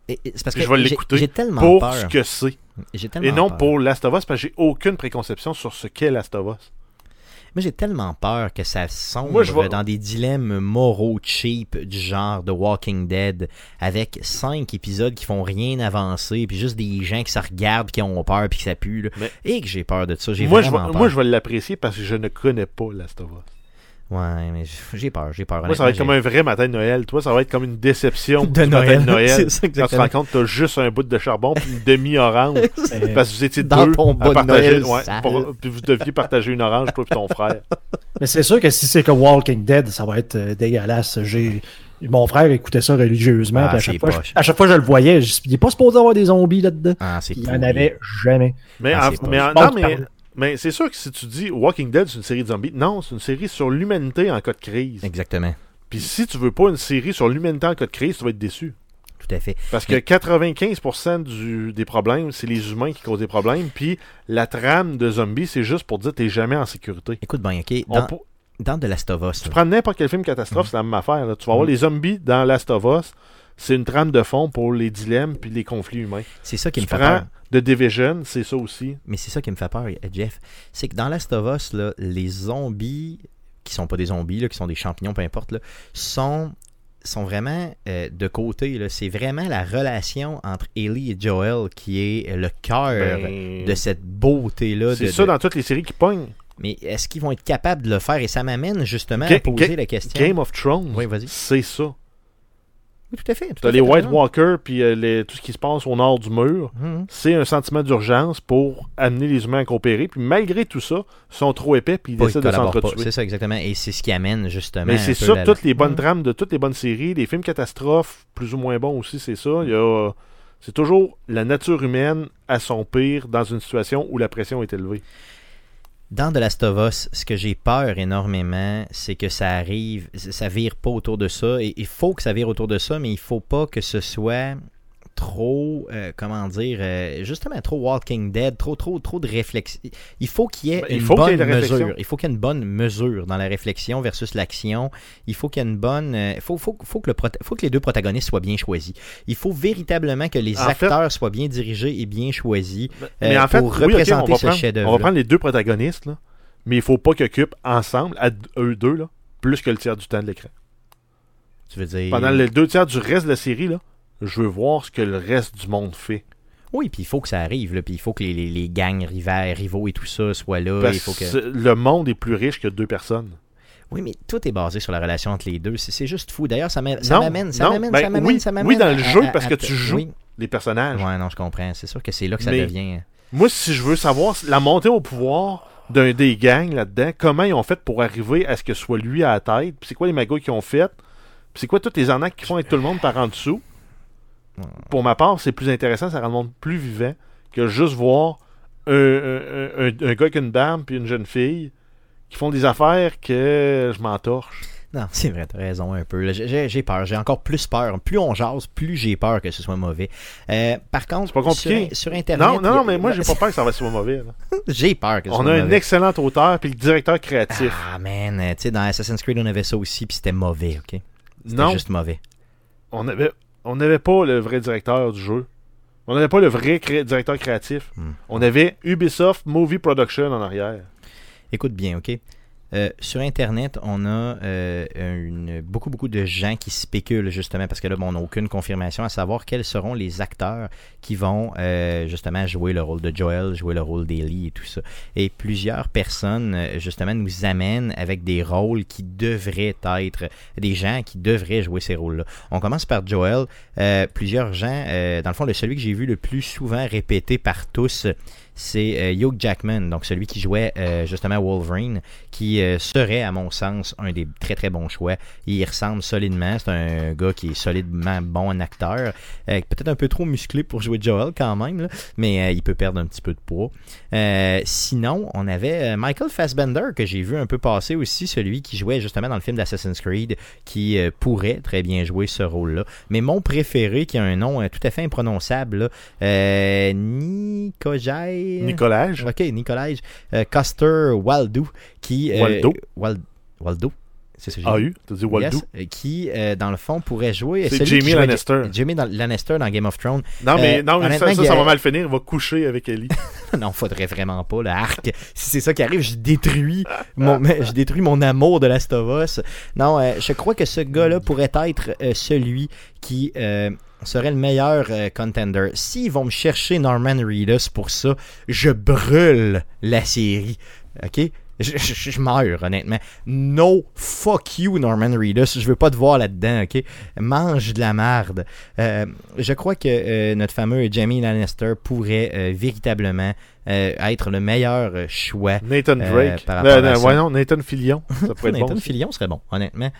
C'est parce Je que vais j'ai- l'écouter J'ai tellement Pour peur. ce que c'est. J'ai tellement Et non peur. pour Last of Us, parce que j'ai aucune préconception sur ce qu'est Last of Us. Moi, j'ai tellement peur que ça sombre Moi, je vais- dans des dilemmes moraux cheap du genre de Walking Dead avec cinq épisodes qui font rien avancer, puis juste des gens qui se regardent, qui ont peur, puis qui ça pue. là. Mais- Et que j'ai peur de ça. J'ai Moi je, peur. moi, je vais l'apprécier parce que je ne connais pas Last of Us. Ouais, mais j'ai peur, j'ai peur. Moi, ça va être comme un vrai matin de Noël. Toi, ça va être comme une déception De du matin Noël. de Noël. C'est ça, Quand tu te rends compte que tu as juste un bout de charbon puis une demi-orange. mais- parce que vous étiez Dans deux ton à partager. Noël ouais, pour- puis vous deviez partager une orange, toi et ton frère. Mais c'est sûr que si c'est comme Walking Dead, ça va être euh, dégueulasse. J'ai mon frère écoutait ça religieusement. Ah, puis à, chaque fois, je, à chaque fois que je le voyais, je, il n'est pas supposé avoir des zombies là-dedans. Ah, c'est Il n'y en avait jamais. Mais, Ah, en- mais non, mais, mais c'est sûr que si tu dis Walking Dead, c'est une série de zombies. Non, c'est une série sur l'humanité en cas de crise. Exactement. Puis si tu veux pas une série sur l'humanité en cas de crise, tu vas être déçu. Tout à fait. Parce que 95% du, des problèmes, c'est les humains qui causent des problèmes. Puis la trame de zombies, c'est juste pour dire que t'es jamais en sécurité. Écoute bien, ok. Dans, pour- dans The Last of Us, Tu là, prends n'importe quel film catastrophe, c'est la même affaire. là. Tu vas voir les zombies dans Last of Us, c'est une trame de fond pour les dilemmes puis les conflits humains. c'est ça qui Tu me fait peur. The Division, c'est ça aussi. Mais c'est ça qui me fait peur, Jeff. C'est que dans Last of Us, là, les zombies, qui sont pas des zombies, là, qui sont des champignons, peu importe, là, sont, sont vraiment euh, de côté. C'est vraiment la relation entre Ellie et Joel qui est le cœur Ben, de cette beauté-là. c'est de- ça de- dans toutes les séries qui pognent. Mais est-ce qu'ils vont être capables de le faire? Et ça m'amène justement Ga- à poser ga- la question. Game of Thrones, Oui, c'est ça. Oui, tout à fait. tout T'as à les fait, White. Walkers puis euh, les- tout ce qui se passe au nord du mur. Mhm. C'est un sentiment d'urgence pour amener les humains à coopérer. Puis malgré tout ça, ils sont trop épais puis ils Pas, ils décident de collaborent pas. s'entretuer. C'est ça, exactement. Et c'est ce qui amène justement. Mais c'est ça, la- toutes les bonnes Mhm. trames de toutes les bonnes séries, les films catastrophes, plus ou moins bons aussi, c'est ça. Il y a, c'est toujours la nature humaine à son pire dans une situation où la pression est élevée. Dans The Last of Us, ce que j'ai peur énormément, c'est que ça arrive, ça vire pas autour de ça. Et il faut que ça vire autour de ça, mais il faut pas que ce soit trop, euh, comment dire, euh, justement trop Walking Dead, trop, trop, trop de réflexion. Il faut qu'il y ait Ben, une ait bonne mesure. Il faut qu'il y ait une bonne mesure dans la réflexion versus l'action. Il faut qu'il y ait une bonne. euh, Il faut, faut, faut, que le faut que les deux protagonistes soient bien choisis. Il faut véritablement que les En fait- acteurs soient bien dirigés et bien choisis. Mais Euh, en fait, pour oui, on, représenter va ce chef-d'œuvre. on va prendre les deux protagonistes, là, mais il faut pas qu'ils occupent ensemble, à eux deux, là, plus que le tiers du temps de l'écran. Tu veux dire. Pendant les deux tiers du reste de la série, là, je veux voir ce que le reste du monde fait. Oui, puis il faut que ça arrive, là, puis il faut que les, les, les gangs rivaux, rivaux et tout ça soient là. Parce il faut que... le monde est plus riche que deux personnes. Oui, mais tout est basé sur la relation entre les deux. C'est juste fou. D'ailleurs, ça m'amène, ça m'amène, ben ça m'amène, oui, ça m'amène. oui, dans le à- jeu, à- parce à- que tu joues. Oui. Les personnages. Ouais, non, je comprends. C'est sûr que c'est là que ça Mais- devient. Moi, si je veux savoir la montée au pouvoir d'un des gangs là-dedans, comment ils ont fait pour arriver à ce que soit lui à la tête, puis c'est quoi les magouilles qu'ils ont fait, puis c'est quoi toutes les arnaques qu'ils font avec tout le monde par en dessous? Pour ma part, c'est plus intéressant, ça rend le monde plus vivant que juste voir un, un- un- un gars avec une dame puis une jeune fille qui font des affaires que je m'entorche. Non, c'est vrai, t'as raison un peu. J'ai- peur. J'ai encore plus peur. Plus on jase, plus j'ai peur que ce soit mauvais. Euh, par contre, C'est pas compliqué. Sur, sur Internet. Non, non, non, mais moi, j'ai pas peur que ça va être mauvais. J'ai peur que ce On soit a un mauvais. excellent auteur puis le directeur créatif. Ah, man. euh, Tu sais, dans Assassin's Creed, on avait ça aussi, puis c'était mauvais, ok? C'était non, juste mauvais. on avait on n'avait pas le vrai directeur du jeu. On n'avait pas le vrai cré- directeur créatif. Hmm. On avait Ubisoft Movie Production en arrière. Écoute bien, ok? Euh, sur Internet, on a euh, beaucoup, beaucoup de gens qui spéculent justement, parce que là, bon, on n'a aucune confirmation à savoir quels seront les acteurs qui vont euh, justement jouer le rôle de Joel, jouer le rôle d'Ellie et tout ça. Et plusieurs personnes, justement, nous amènent avec des rôles qui devraient être des gens qui devraient jouer ces rôles-là. On commence par Joel. Plusieurs gens, dans le fond, le celui que j'ai vu le plus souvent répété par tous, c'est euh, Hugh Jackman, donc celui qui jouait euh, justement Wolverine, qui euh, serait, à mon sens, un des très très bons choix. Il ressemble solidement. C'est un gars qui est solidement bon en acteur. Peut-être un peu trop musclé pour jouer Joel quand même, mais il peut perdre un petit peu de poids. Sinon, on avait Michael Fassbender que j'ai vu un peu passer aussi, celui qui jouait justement dans le film d'Assassin's Creed, qui pourrait très bien jouer ce rôle-là. Mais mon préféré, qui a un nom tout à fait imprononçable, là, euh. Nicolage. Ok, Nicolai euh, Custer Waldo, qui... euh, Waldo. Wal- Waldo, c'est ce que j'ai dit? AU, t'as dit Waldo. Yes, euh, qui, euh, dans le fond, pourrait jouer... C'est Jamie Lannister. Jamie dans- Lannister dans Game of Thrones. Non, mais, Euh, non, mais ça, ça, va mal finir. Il va coucher avec Ellie. non, faudrait vraiment pas, le arc. Si c'est ça qui arrive, je détruis mon, je détruis mon amour de Last of Us. Non, euh, je crois que ce gars-là pourrait être celui qui serait le meilleur euh, contender. S'ils vont me chercher Norman Reedus pour ça, je brûle la série. OK? Je, meurs, honnêtement. No fuck you, Norman Reedus. Je veux pas te voir là-dedans, OK? Mange de la merde. Euh, je crois que euh, notre fameux Jamie Lannister pourrait véritablement euh, être le meilleur euh, choix. Nathan Euh, Drake. par Euh, rapport à non, ça. voyons, Nathan Fillion. Ça pourrait être Nathan bon. Fillion serait bon, honnêtement.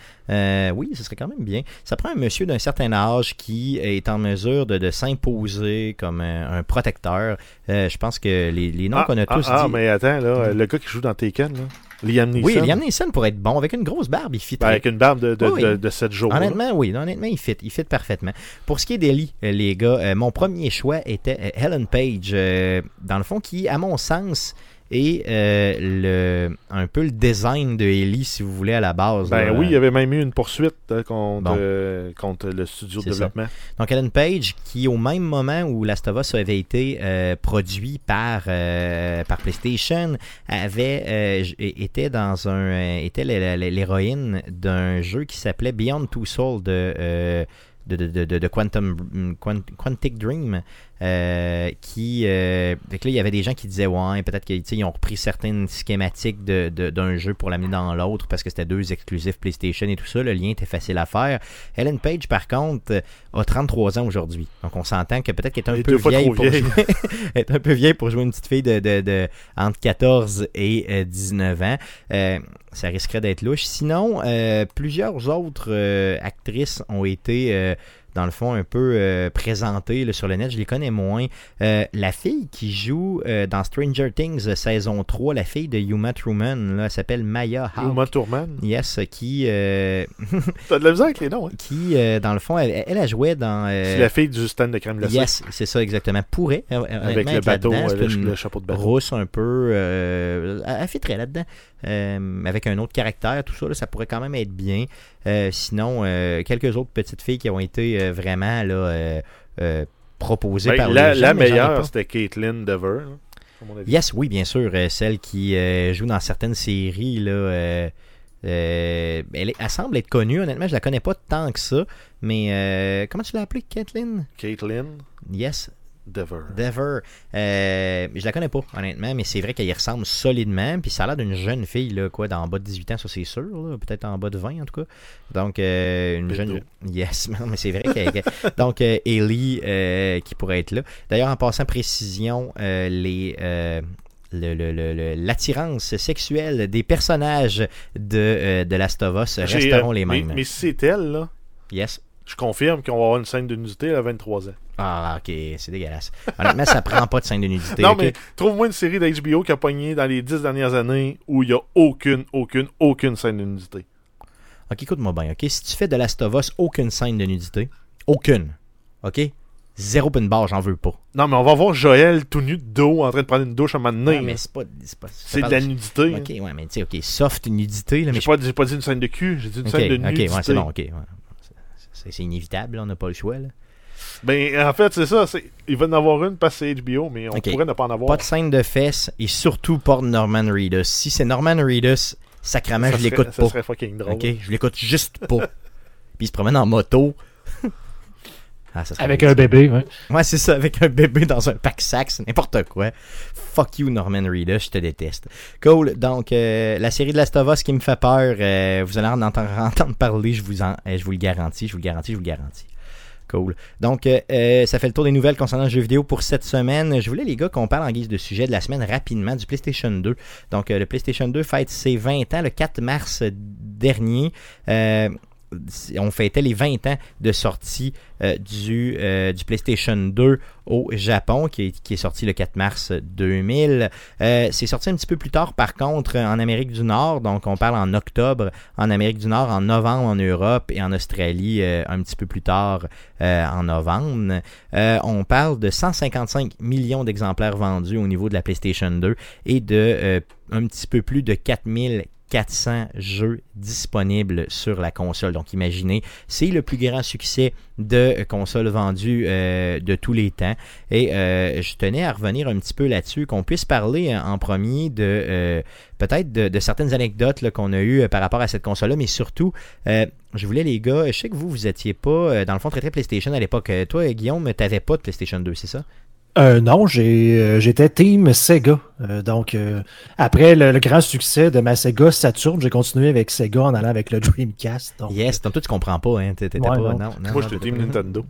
Oui, ce serait quand même bien. Ça prend un monsieur d'un certain âge qui est en mesure de, de s'imposer comme un, un protecteur. Je pense que les, les noms Ah, qu'on a ah, tous ah, dit. mais attends, là, le gars qui joue dans Taken, là, Liam Neeson. oui, Liam Neeson pourrait être bon avec une grosse barbe, il fit. Ben, avec une barbe de, de, Oui, oui. de, de 7 jours. là. Honnêtement, oui. Honnêtement, il fit. Il fit parfaitement. Pour ce qui est d'Ellie, euh, les gars, euh, mon premier choix était euh, Helen Page. euh, dans le fond, qui, à mon sens, est euh, le, un peu le design de Ellie, si vous voulez, à la base. Ben là. oui, il y avait même eu une poursuite contre, Bon. euh, contre le studio de ça. développement. Donc, Ellen Page, qui au même moment où Last of Us avait été euh, produit par, euh, par PlayStation, avait euh, était dans un euh, était l'hé- l'hé- l'héroïne d'un jeu qui s'appelait Beyond Two Souls de euh, de, de, de, Quantum Quant- Quantic Dream euh, qui euh, fait que là il y avait des gens qui disaient ouais peut-être qu'ils ont repris certaines schématiques de- de- d'un jeu pour l'amener dans l'autre parce que c'était deux exclusifs PlayStation et tout ça le lien était facile à faire Ellen Page par contre euh, a 33 ans aujourd'hui donc on s'entend que peut-être qu'elle est un peu vieille pour vieille. jouer elle est un peu vieille pour jouer une petite fille de, de, de- entre 14 et euh, 19 ans Euh, ça risquerait d'être louche. Sinon, euh, plusieurs autres euh, actrices ont été, euh, dans le fond, un peu euh, présentées là, sur le net. Je les connais moins. Euh, la fille qui joue euh, dans Stranger Things euh, saison 3, la fille de Yuma Truman, là, elle s'appelle Maya Hawke. Uma Thurman. Yes, qui, T'as de la misère avec les noms, hein? qui dans le fond, elle, elle a joué dans... C'est la fille du stand de crème glacée. Yes, c'est ça exactement. Pourrait, Avec le bateau, le, le chapeau de bateau. rousse un peu. Elle elle fitterait là-dedans. Avec un autre caractère, tout ça, là, ça pourrait quand même être bien. Euh, sinon, euh, quelques autres petites filles qui ont été euh, vraiment là, proposées Ben, par la, les gens, la meilleure, c'était Caitlin Dever. Yes, oui, bien sûr. celle qui joue dans certaines séries. Là, euh, elle, est- elle semble être connue, honnêtement, je la connais pas tant que ça. Mais euh, comment tu l'as appelée, Kathleen Caitlin Yes, Dever. Dever. Euh, je la connais pas, honnêtement, mais c'est vrai qu'elle y ressemble solidement. Puis ça a l'air d'une jeune fille, là, quoi, d'en bas de 18 ans, ça c'est sûr. là, Peut-être en bas de 20 en tout cas. Donc, euh, une jeune. Yes, mais c'est vrai qu'elle. Donc, euh, Ellie euh, qui pourrait être là. D'ailleurs, en passant précision, les. le- le- le- le- l'attirance sexuelle des personnages de, de Last of Us resteront les mais, mêmes. mais si c'est elle, là, Yes. Je confirme qu'on va avoir une scène de nudité à 23 ans. Ah, ok, c'est dégueulasse. Honnêtement, ça prend pas de scène de nudité. non, ok? mais trouve-moi une série d'HBO qui a pogné dans les 10 dernières années où il n'y a aucune, aucune, aucune scène de nudité. Ok, écoute-moi bien, ok? Si tu fais de Last of Us, aucune scène de nudité. Aucune. Ok? Zéro pin bar, j'en veux pas. Non, mais on va voir Joël tout nu de dos en train de prendre une douche à un moment donné. Ouais, mais c'est pas. C'est pas- c'est de la nudité. hein. Ok, ouais, mais tu sais, ok, soft nudité, là, mais J'ai pas, j'ai pas dit une scène de cul, j'ai dit une Ok, scène de ok, nudité. ouais, c'est bon, ok. ouais. C'est c'est inévitable, là, on n'a pas le choix. Là. Ben, en fait, c'est ça. c'est- Il va en avoir une parce que c'est HBO, mais on pourrait ne pas en avoir. Pas de scène de fesses et surtout pas de Norman Reedus. Si c'est Norman Reedus, sacrément, ça je serait- l'écoute Ça pas. serait fucking drôle. Ok, je l'écoute juste pas. Puis il se promène en moto. Ah, ça Avec un bébé, ouais. Ouais, c'est ça, avec un bébé dans un pack sac, c'est n'importe quoi. Fuck you, Norman Reedus, je te déteste. Cool, donc euh, la série de Last of Us qui me fait peur, euh, vous allez en entendre, entendre parler, je vous, en, euh, je vous le garantis, je vous le garantis, je vous le garantis. Cool. Donc, euh, euh, ça fait le tour des nouvelles concernant le jeu vidéo pour cette semaine. Je voulais, les gars, qu'on parle en guise de sujet de la semaine rapidement du PlayStation 2. Donc, euh, le PlayStation 2 fête ses 20 ans le 4 mars dernier. Euh, on fêtait les 20 ans de sortie euh, du, euh, du PlayStation 2 au Japon, qui est, sorti le 4 mars 2000. Euh, c'est sorti un petit peu plus tard, par contre, en Amérique du Nord. Donc, on parle en octobre en Amérique du Nord, en novembre en Europe et en Australie un petit peu plus tard en novembre. On parle de 155 millions d'exemplaires vendus au niveau de la PlayStation 2 et de un petit peu plus de 4000 400 jeux disponibles sur la console. Donc imaginez, c'est le plus grand succès de console vendue euh, de tous les temps. Et euh, je tenais à revenir un petit peu là-dessus, qu'on puisse parler en premier de euh, peut-être de, certaines anecdotes qu'on a eues par rapport à cette console-là, mais surtout, euh, je voulais les gars, je sais que vous, vous étiez pas, euh, dans le fond, très très PlayStation à l'époque. Toi, Guillaume, t'avais pas de PlayStation 2, c'est ça? Euh, non, j'ai, euh, j'étais team Sega. Euh, donc, euh, après le, le, grand succès de ma Sega Saturn, j'ai continué avec Sega en allant avec le Dreamcast. Donc, yes, donc toi, tu comprends pas. Hein? T'étais Ouais, pas, non. non, non, Moi, j'étais Team pas- Nintendo.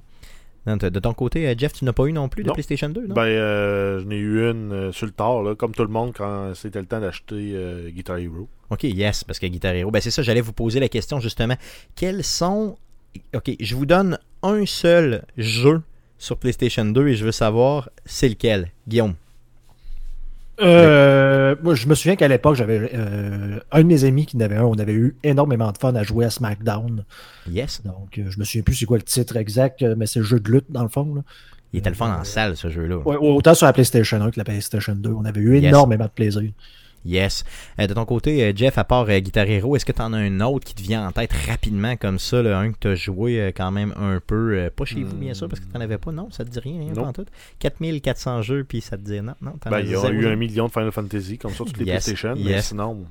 Non, de de ton côté, euh, Jeff, tu n'as pas eu non plus de Non. PlayStation 2, non? Ben, euh, j'en ai eu une euh, sur le tard, là, comme tout le monde, quand c'était le temps d'acheter euh, Guitar Hero. Ok, yes, parce que Guitar Hero, ben c'est ça, j'allais vous poser la question justement. Quels sont. Ok, je vous donne un seul jeu sur PlayStation 2 et je veux savoir c'est lequel? Guillaume. Euh, moi, je me souviens qu'à l'époque, j'avais euh, un de mes amis qui en avait un. On avait eu énormément de fun à jouer à SmackDown. Yes. Donc, euh, je me souviens plus c'est quoi le titre exact, euh, mais c'est le jeu de lutte dans le fond. Là. Il était le fun en salle, ce jeu-là. Ouais, autant sur la PlayStation 1 que la PlayStation 2. On avait eu Yes. énormément de plaisir. Yes. Euh, de ton côté, euh, Jeff, à part euh, Guitar Hero, est-ce que tu en as un autre qui te vient en tête rapidement comme ça, là, un que tu as joué quand même un peu, pas chez vous bien sûr, parce que tu n'en avais pas, non, ça te dit rien, hein, Non. pas en tout. 4400 jeux, puis ça te dit non, non, Ben, il y a eu un million de Final Fantasy, comme ça, toutes les Yes, PlayStation. Mais sinon,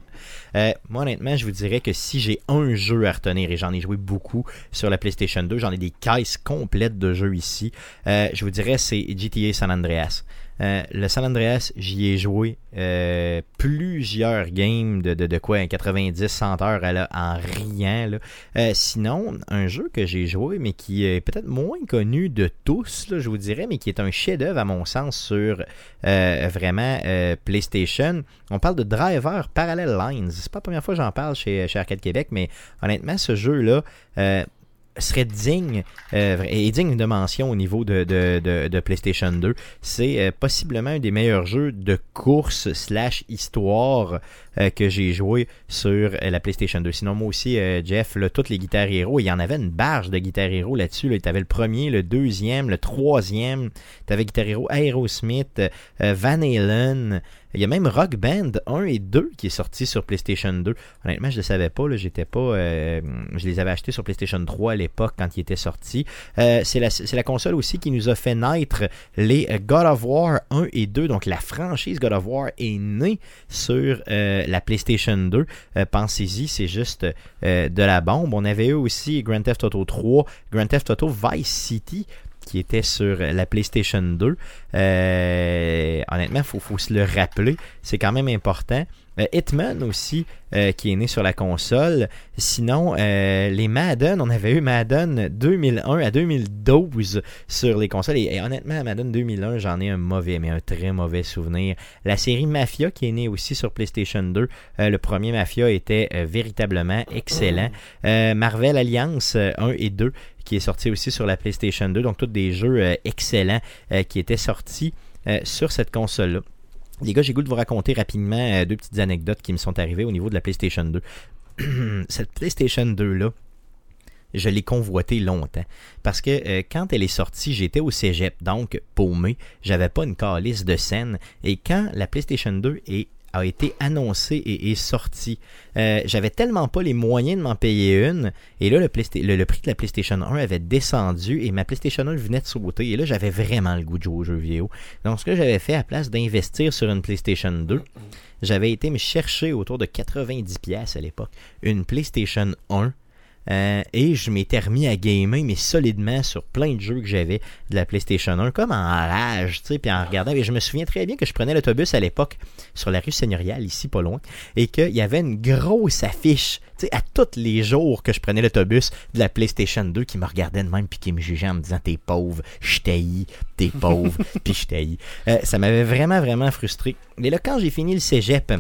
Euh, moi, honnêtement, je vous dirais que si j'ai un jeu à retenir, et j'en ai joué beaucoup sur la PlayStation 2, j'en ai des caisses complètes de jeux ici, euh, je vous dirais c'est GTA San Andreas. Euh, le San Andreas, j'y ai joué euh, plusieurs games de, de, quoi, 90-100 heures en riant. Là. Euh, sinon, un jeu que j'ai joué, mais qui est peut-être moins connu de tous, je vous dirais, mais qui est un chef-d'œuvre à mon sens sur euh, vraiment PlayStation. On parle de Driver Parallel Lines. C'est pas la première fois que j'en parle chez, chez Arcade Québec, mais honnêtement, ce jeu-là serait digne euh, et digne de mention au niveau de, de, PlayStation 2. C'est euh, possiblement un des meilleurs jeux de course slash histoire euh, que j'ai joué sur euh, la PlayStation 2. Sinon, moi aussi, euh, Jeff, toutes les Guitar Hero, il y en avait une barge de Guitar Hero là-dessus. Là. Tu le premier, le deuxième, le troisième. Tu avais Guitar Hero Aerosmith, euh, Van Halen. Il y a même Rock Band 1 et 2 qui est sorti sur PlayStation 2. Honnêtement, je ne le savais pas. J'étais pas, euh, je les avais achetés sur PlayStation 3 à l'époque quand ils étaient sortis. Euh, c'est, la, console aussi qui nous a fait naître les euh, God of War 1 et 2. Donc la franchise God of War est née sur euh, la PlayStation 2. Euh, pensez-y, c'est juste euh, de la bombe. On avait eu aussi Grand Theft Auto 3, Grand Theft Auto Vice City qui était sur la PlayStation 2. Euh, honnêtement, il faut, faut se le rappeler. C'est quand même important. Euh, Hitman aussi, euh, qui est né sur la console. Sinon, euh, les Madden, on avait eu Madden 2001 à 2012 sur les consoles. Et, honnêtement, Madden 2001, j'en ai un mauvais, mais un très mauvais souvenir. La série Mafia, qui est née aussi sur PlayStation 2. euh, le premier Mafia était véritablement excellent. Marvel Alliance euh, 1 et 2 qui est sorti aussi sur la PlayStation 2. Donc, tous des jeux excellents qui étaient sortis sur cette console-là. Les gars, j'ai goût de vous raconter rapidement euh, deux petites anecdotes qui me sont arrivées au niveau de la PlayStation 2. cette PlayStation 2-là, je l'ai convoitée longtemps. Parce que euh, quand elle est sortie, j'étais au cégep, donc paumé. J'avais pas une calice de scène. Et quand la PlayStation 2 est a été annoncée et est sortie. Euh, J'avais tellement pas les moyens de m'en payer une. Et là, le, prix de la PlayStation 1 avait descendu et ma PlayStation 1 venait de sauter. Et là, j'avais vraiment le goût de jouer aux jeux vidéo. Donc, ce que j'avais fait, à place d'investir sur une PlayStation 2, j'avais été me chercher autour de 90$ pièces à l'époque une PlayStation 1 Euh, et je m'étais remis à gamer, mais solidement sur plein de jeux que j'avais de la PlayStation 1, comme en rage, tu sais, puis en regardant. Et je me souviens très bien que je prenais l'autobus à l'époque sur la rue Seigneuriale, ici pas loin, et qu'il y avait une grosse affiche, tu sais, à tous les jours que je prenais l'autobus de la PlayStation 2 qui me regardait de même puis qui me jugeait en me disant T'es pauvre, je t'haïs, t'es pauvre, puis je t'haïs. Euh, ça m'avait vraiment, vraiment frustré. Et là, quand j'ai fini le cégep,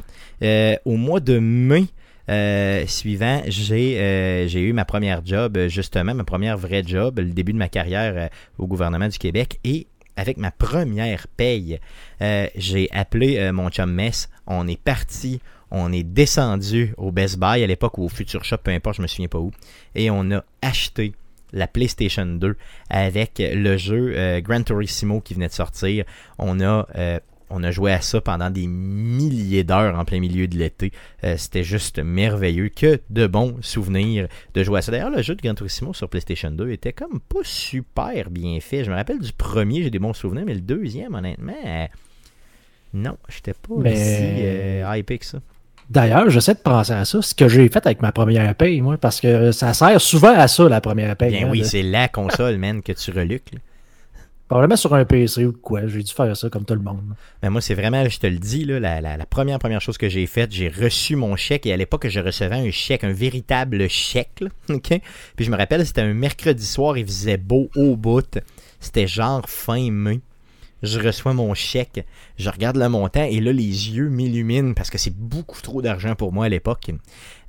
euh, au mois de mai, euh, suivant, j'ai euh, j'ai eu ma première job, euh, justement, ma première vraie job, le début de ma carrière au gouvernement du Québec. Et avec ma première paye, j'ai appelé mon chum Mess. On est parti, on est descendu au Best Buy à l'époque ou au Future Shop, peu importe, je me souviens pas où. Et on a acheté la PlayStation 2 avec le jeu euh, Gran Turismo qui venait de sortir. On a on a joué à ça pendant des milliers d'heures en plein milieu de l'été. Euh, C'était juste merveilleux. Que de bons souvenirs de jouer à ça. D'ailleurs, le jeu de Gran Turismo sur PlayStation 2 était comme pas super bien fait. Je me rappelle du premier, j'ai des bons souvenirs, mais le deuxième, honnêtement, euh, non, j'étais pas Mais- aussi euh, hypé que ça. D'ailleurs, j'essaie de penser à ça, ce que j'ai fait avec ma première paye, moi, parce que ça sert souvent à ça, la première paye. Bien hein, oui, de- c'est la console, man, que tu reluques. là. Probablement sur un PC ou quoi. J'ai dû faire ça comme tout le monde. Mais moi, c'est vraiment, je te le dis, la, la- première première chose que j'ai faite, j'ai reçu mon chèque et à l'époque, je recevais un chèque, un véritable chèque. Puis je me rappelle, c'était un mercredi soir, il faisait beau au bout. C'était genre fin mai. Je reçois mon chèque, je regarde le montant et là, les yeux m'illuminent parce que c'est beaucoup trop d'argent pour moi à l'époque.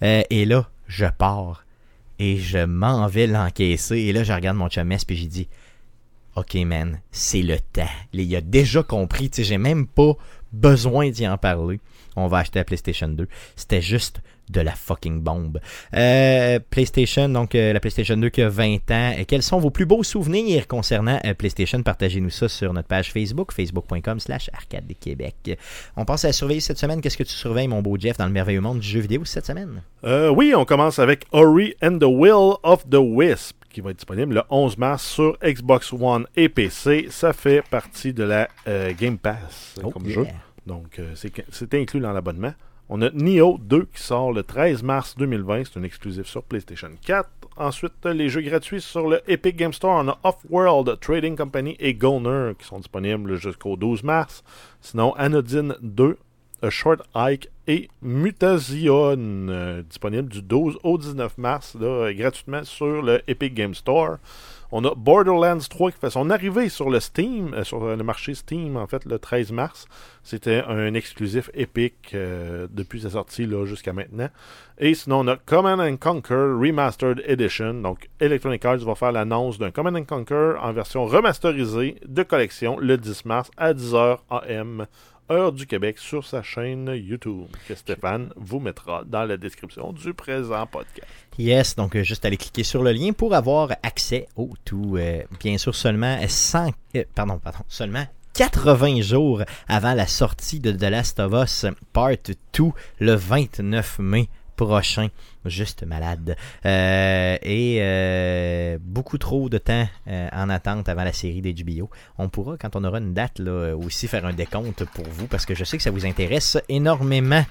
Euh, et là, je pars et je m'en vais l'encaisser. Et là, je regarde mon chum puis j'ai dit OK, man, c'est le temps. Il a déjà compris. Tu sais, j'ai même pas besoin d'y en parler. On va acheter la PlayStation 2. C'était juste de la fucking bombe. Euh, PlayStation, donc euh, la PlayStation 2 qui a 20 ans. Et quels sont vos plus beaux souvenirs concernant euh, PlayStation? Partagez-nous ça sur notre page Facebook, facebook.com slash arcade de Québec. On passe à surveiller cette semaine. Qu'est-ce que tu surveilles, mon beau Jeff, dans le merveilleux monde du jeu vidéo cette semaine? Oui, on commence avec Ori and the Will of the Wisp, qui va être disponible le 11 mars sur Xbox One et PC. Ça fait partie de la euh, Game Pass euh, Oh, comme yeah. jeu. Donc, euh, c'est inclus dans l'abonnement. On a Nioh 2 qui sort le 13 mars 2020. C'est un exclusif sur PlayStation 4. Ensuite, les jeux gratuits sur le Epic Game Store. On a Off-World, Trading Company et Goner qui sont disponibles jusqu'au 12 mars. Sinon, Anodyne 2, A Short Hike et Mutazion, euh, disponible du 12 au 19 mars, là, gratuitement sur le Epic Game Store. On a Borderlands 3 qui fait son arrivée sur le Steam, euh, sur le marché Steam, en fait, le 13 mars. C'était un exclusif Epic euh, depuis sa sortie là, jusqu'à maintenant. Et sinon, on a Command and Conquer Remastered Edition. Donc, Electronic Arts va faire l'annonce d'un Command and Conquer en version remasterisée de collection le 10 mars à 10h AM heure du Québec sur sa chaîne YouTube, que Stéphane vous mettra dans la description du présent podcast. Yes, donc euh, juste aller cliquer sur le lien pour avoir accès au tout. euh, bien sûr, seulement 100, euh, pardon, pardon, seulement 80 jours avant la sortie de The Last of Us Part 2 le 29 mai prochain. Juste malade. Euh, et euh, beaucoup trop de temps euh, en attente avant la série d'HBO. On pourra, quand on aura une date, là, aussi faire un décompte pour vous parce que je sais que ça vous intéresse énormément.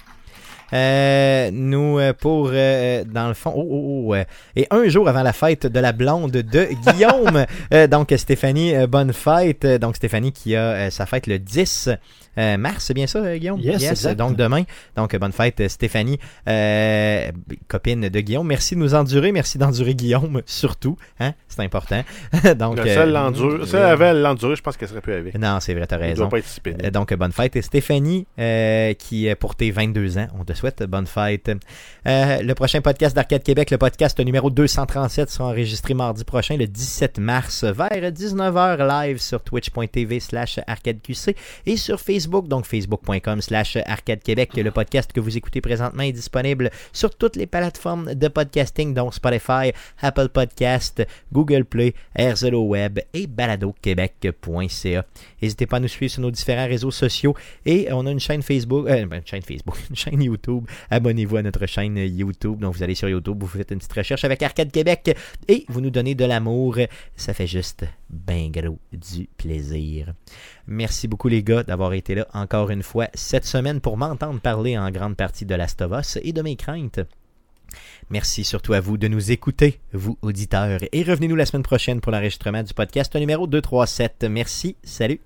Nous, pour, dans le fond, oh, oh, oh, et un jour avant la fête de la blonde de Guillaume, donc Stéphanie, bonne fête. Donc Stéphanie qui a sa fête le 10 euh, mars, c'est bien ça, euh, Guillaume? Yes, exact. Donc demain. Donc bonne fête, euh, Stéphanie, euh, copine de Guillaume. Merci de nous endurer. Merci d'endurer Guillaume, surtout. Hein? C'est important. donc, Le seul l'endure, si elle avait l'enduré, je pense qu'elle serait plus avec. Non, c'est vrai, t'as raison. doit pas être Donc, bonne fête. Et Stéphanie, qui euh, pour tes 22 ans, on te souhaite bonne fête. Le prochain podcast d'Arcade Québec, le podcast numéro 237, sera enregistré mardi prochain, le 17 mars, vers 19h live sur twitch.tv slash arcadeqc et sur Facebook, donc facebook.com slash arcade Québec. Le podcast que vous écoutez présentement est disponible sur toutes les plateformes de podcasting, dont Spotify, Apple Podcast, Google Play, RZO Web et baladoquebec.ca. N'hésitez pas à nous suivre sur nos différents réseaux sociaux et on a une chaîne Facebook, euh, ben, une chaîne Facebook, YouTube. Abonnez-vous à notre chaîne YouTube. Donc vous allez sur YouTube, vous faites une petite recherche avec Arcade Québec et vous nous donnez de l'amour. Ça fait juste ben du plaisir. Merci beaucoup les gars d'avoir été là encore une fois cette semaine pour m'entendre parler en grande partie de l'Astovos et de mes craintes. Merci surtout à vous de nous écouter, vous auditeurs, et revenez-nous la semaine prochaine pour l'enregistrement du podcast numéro 237. Merci, salut.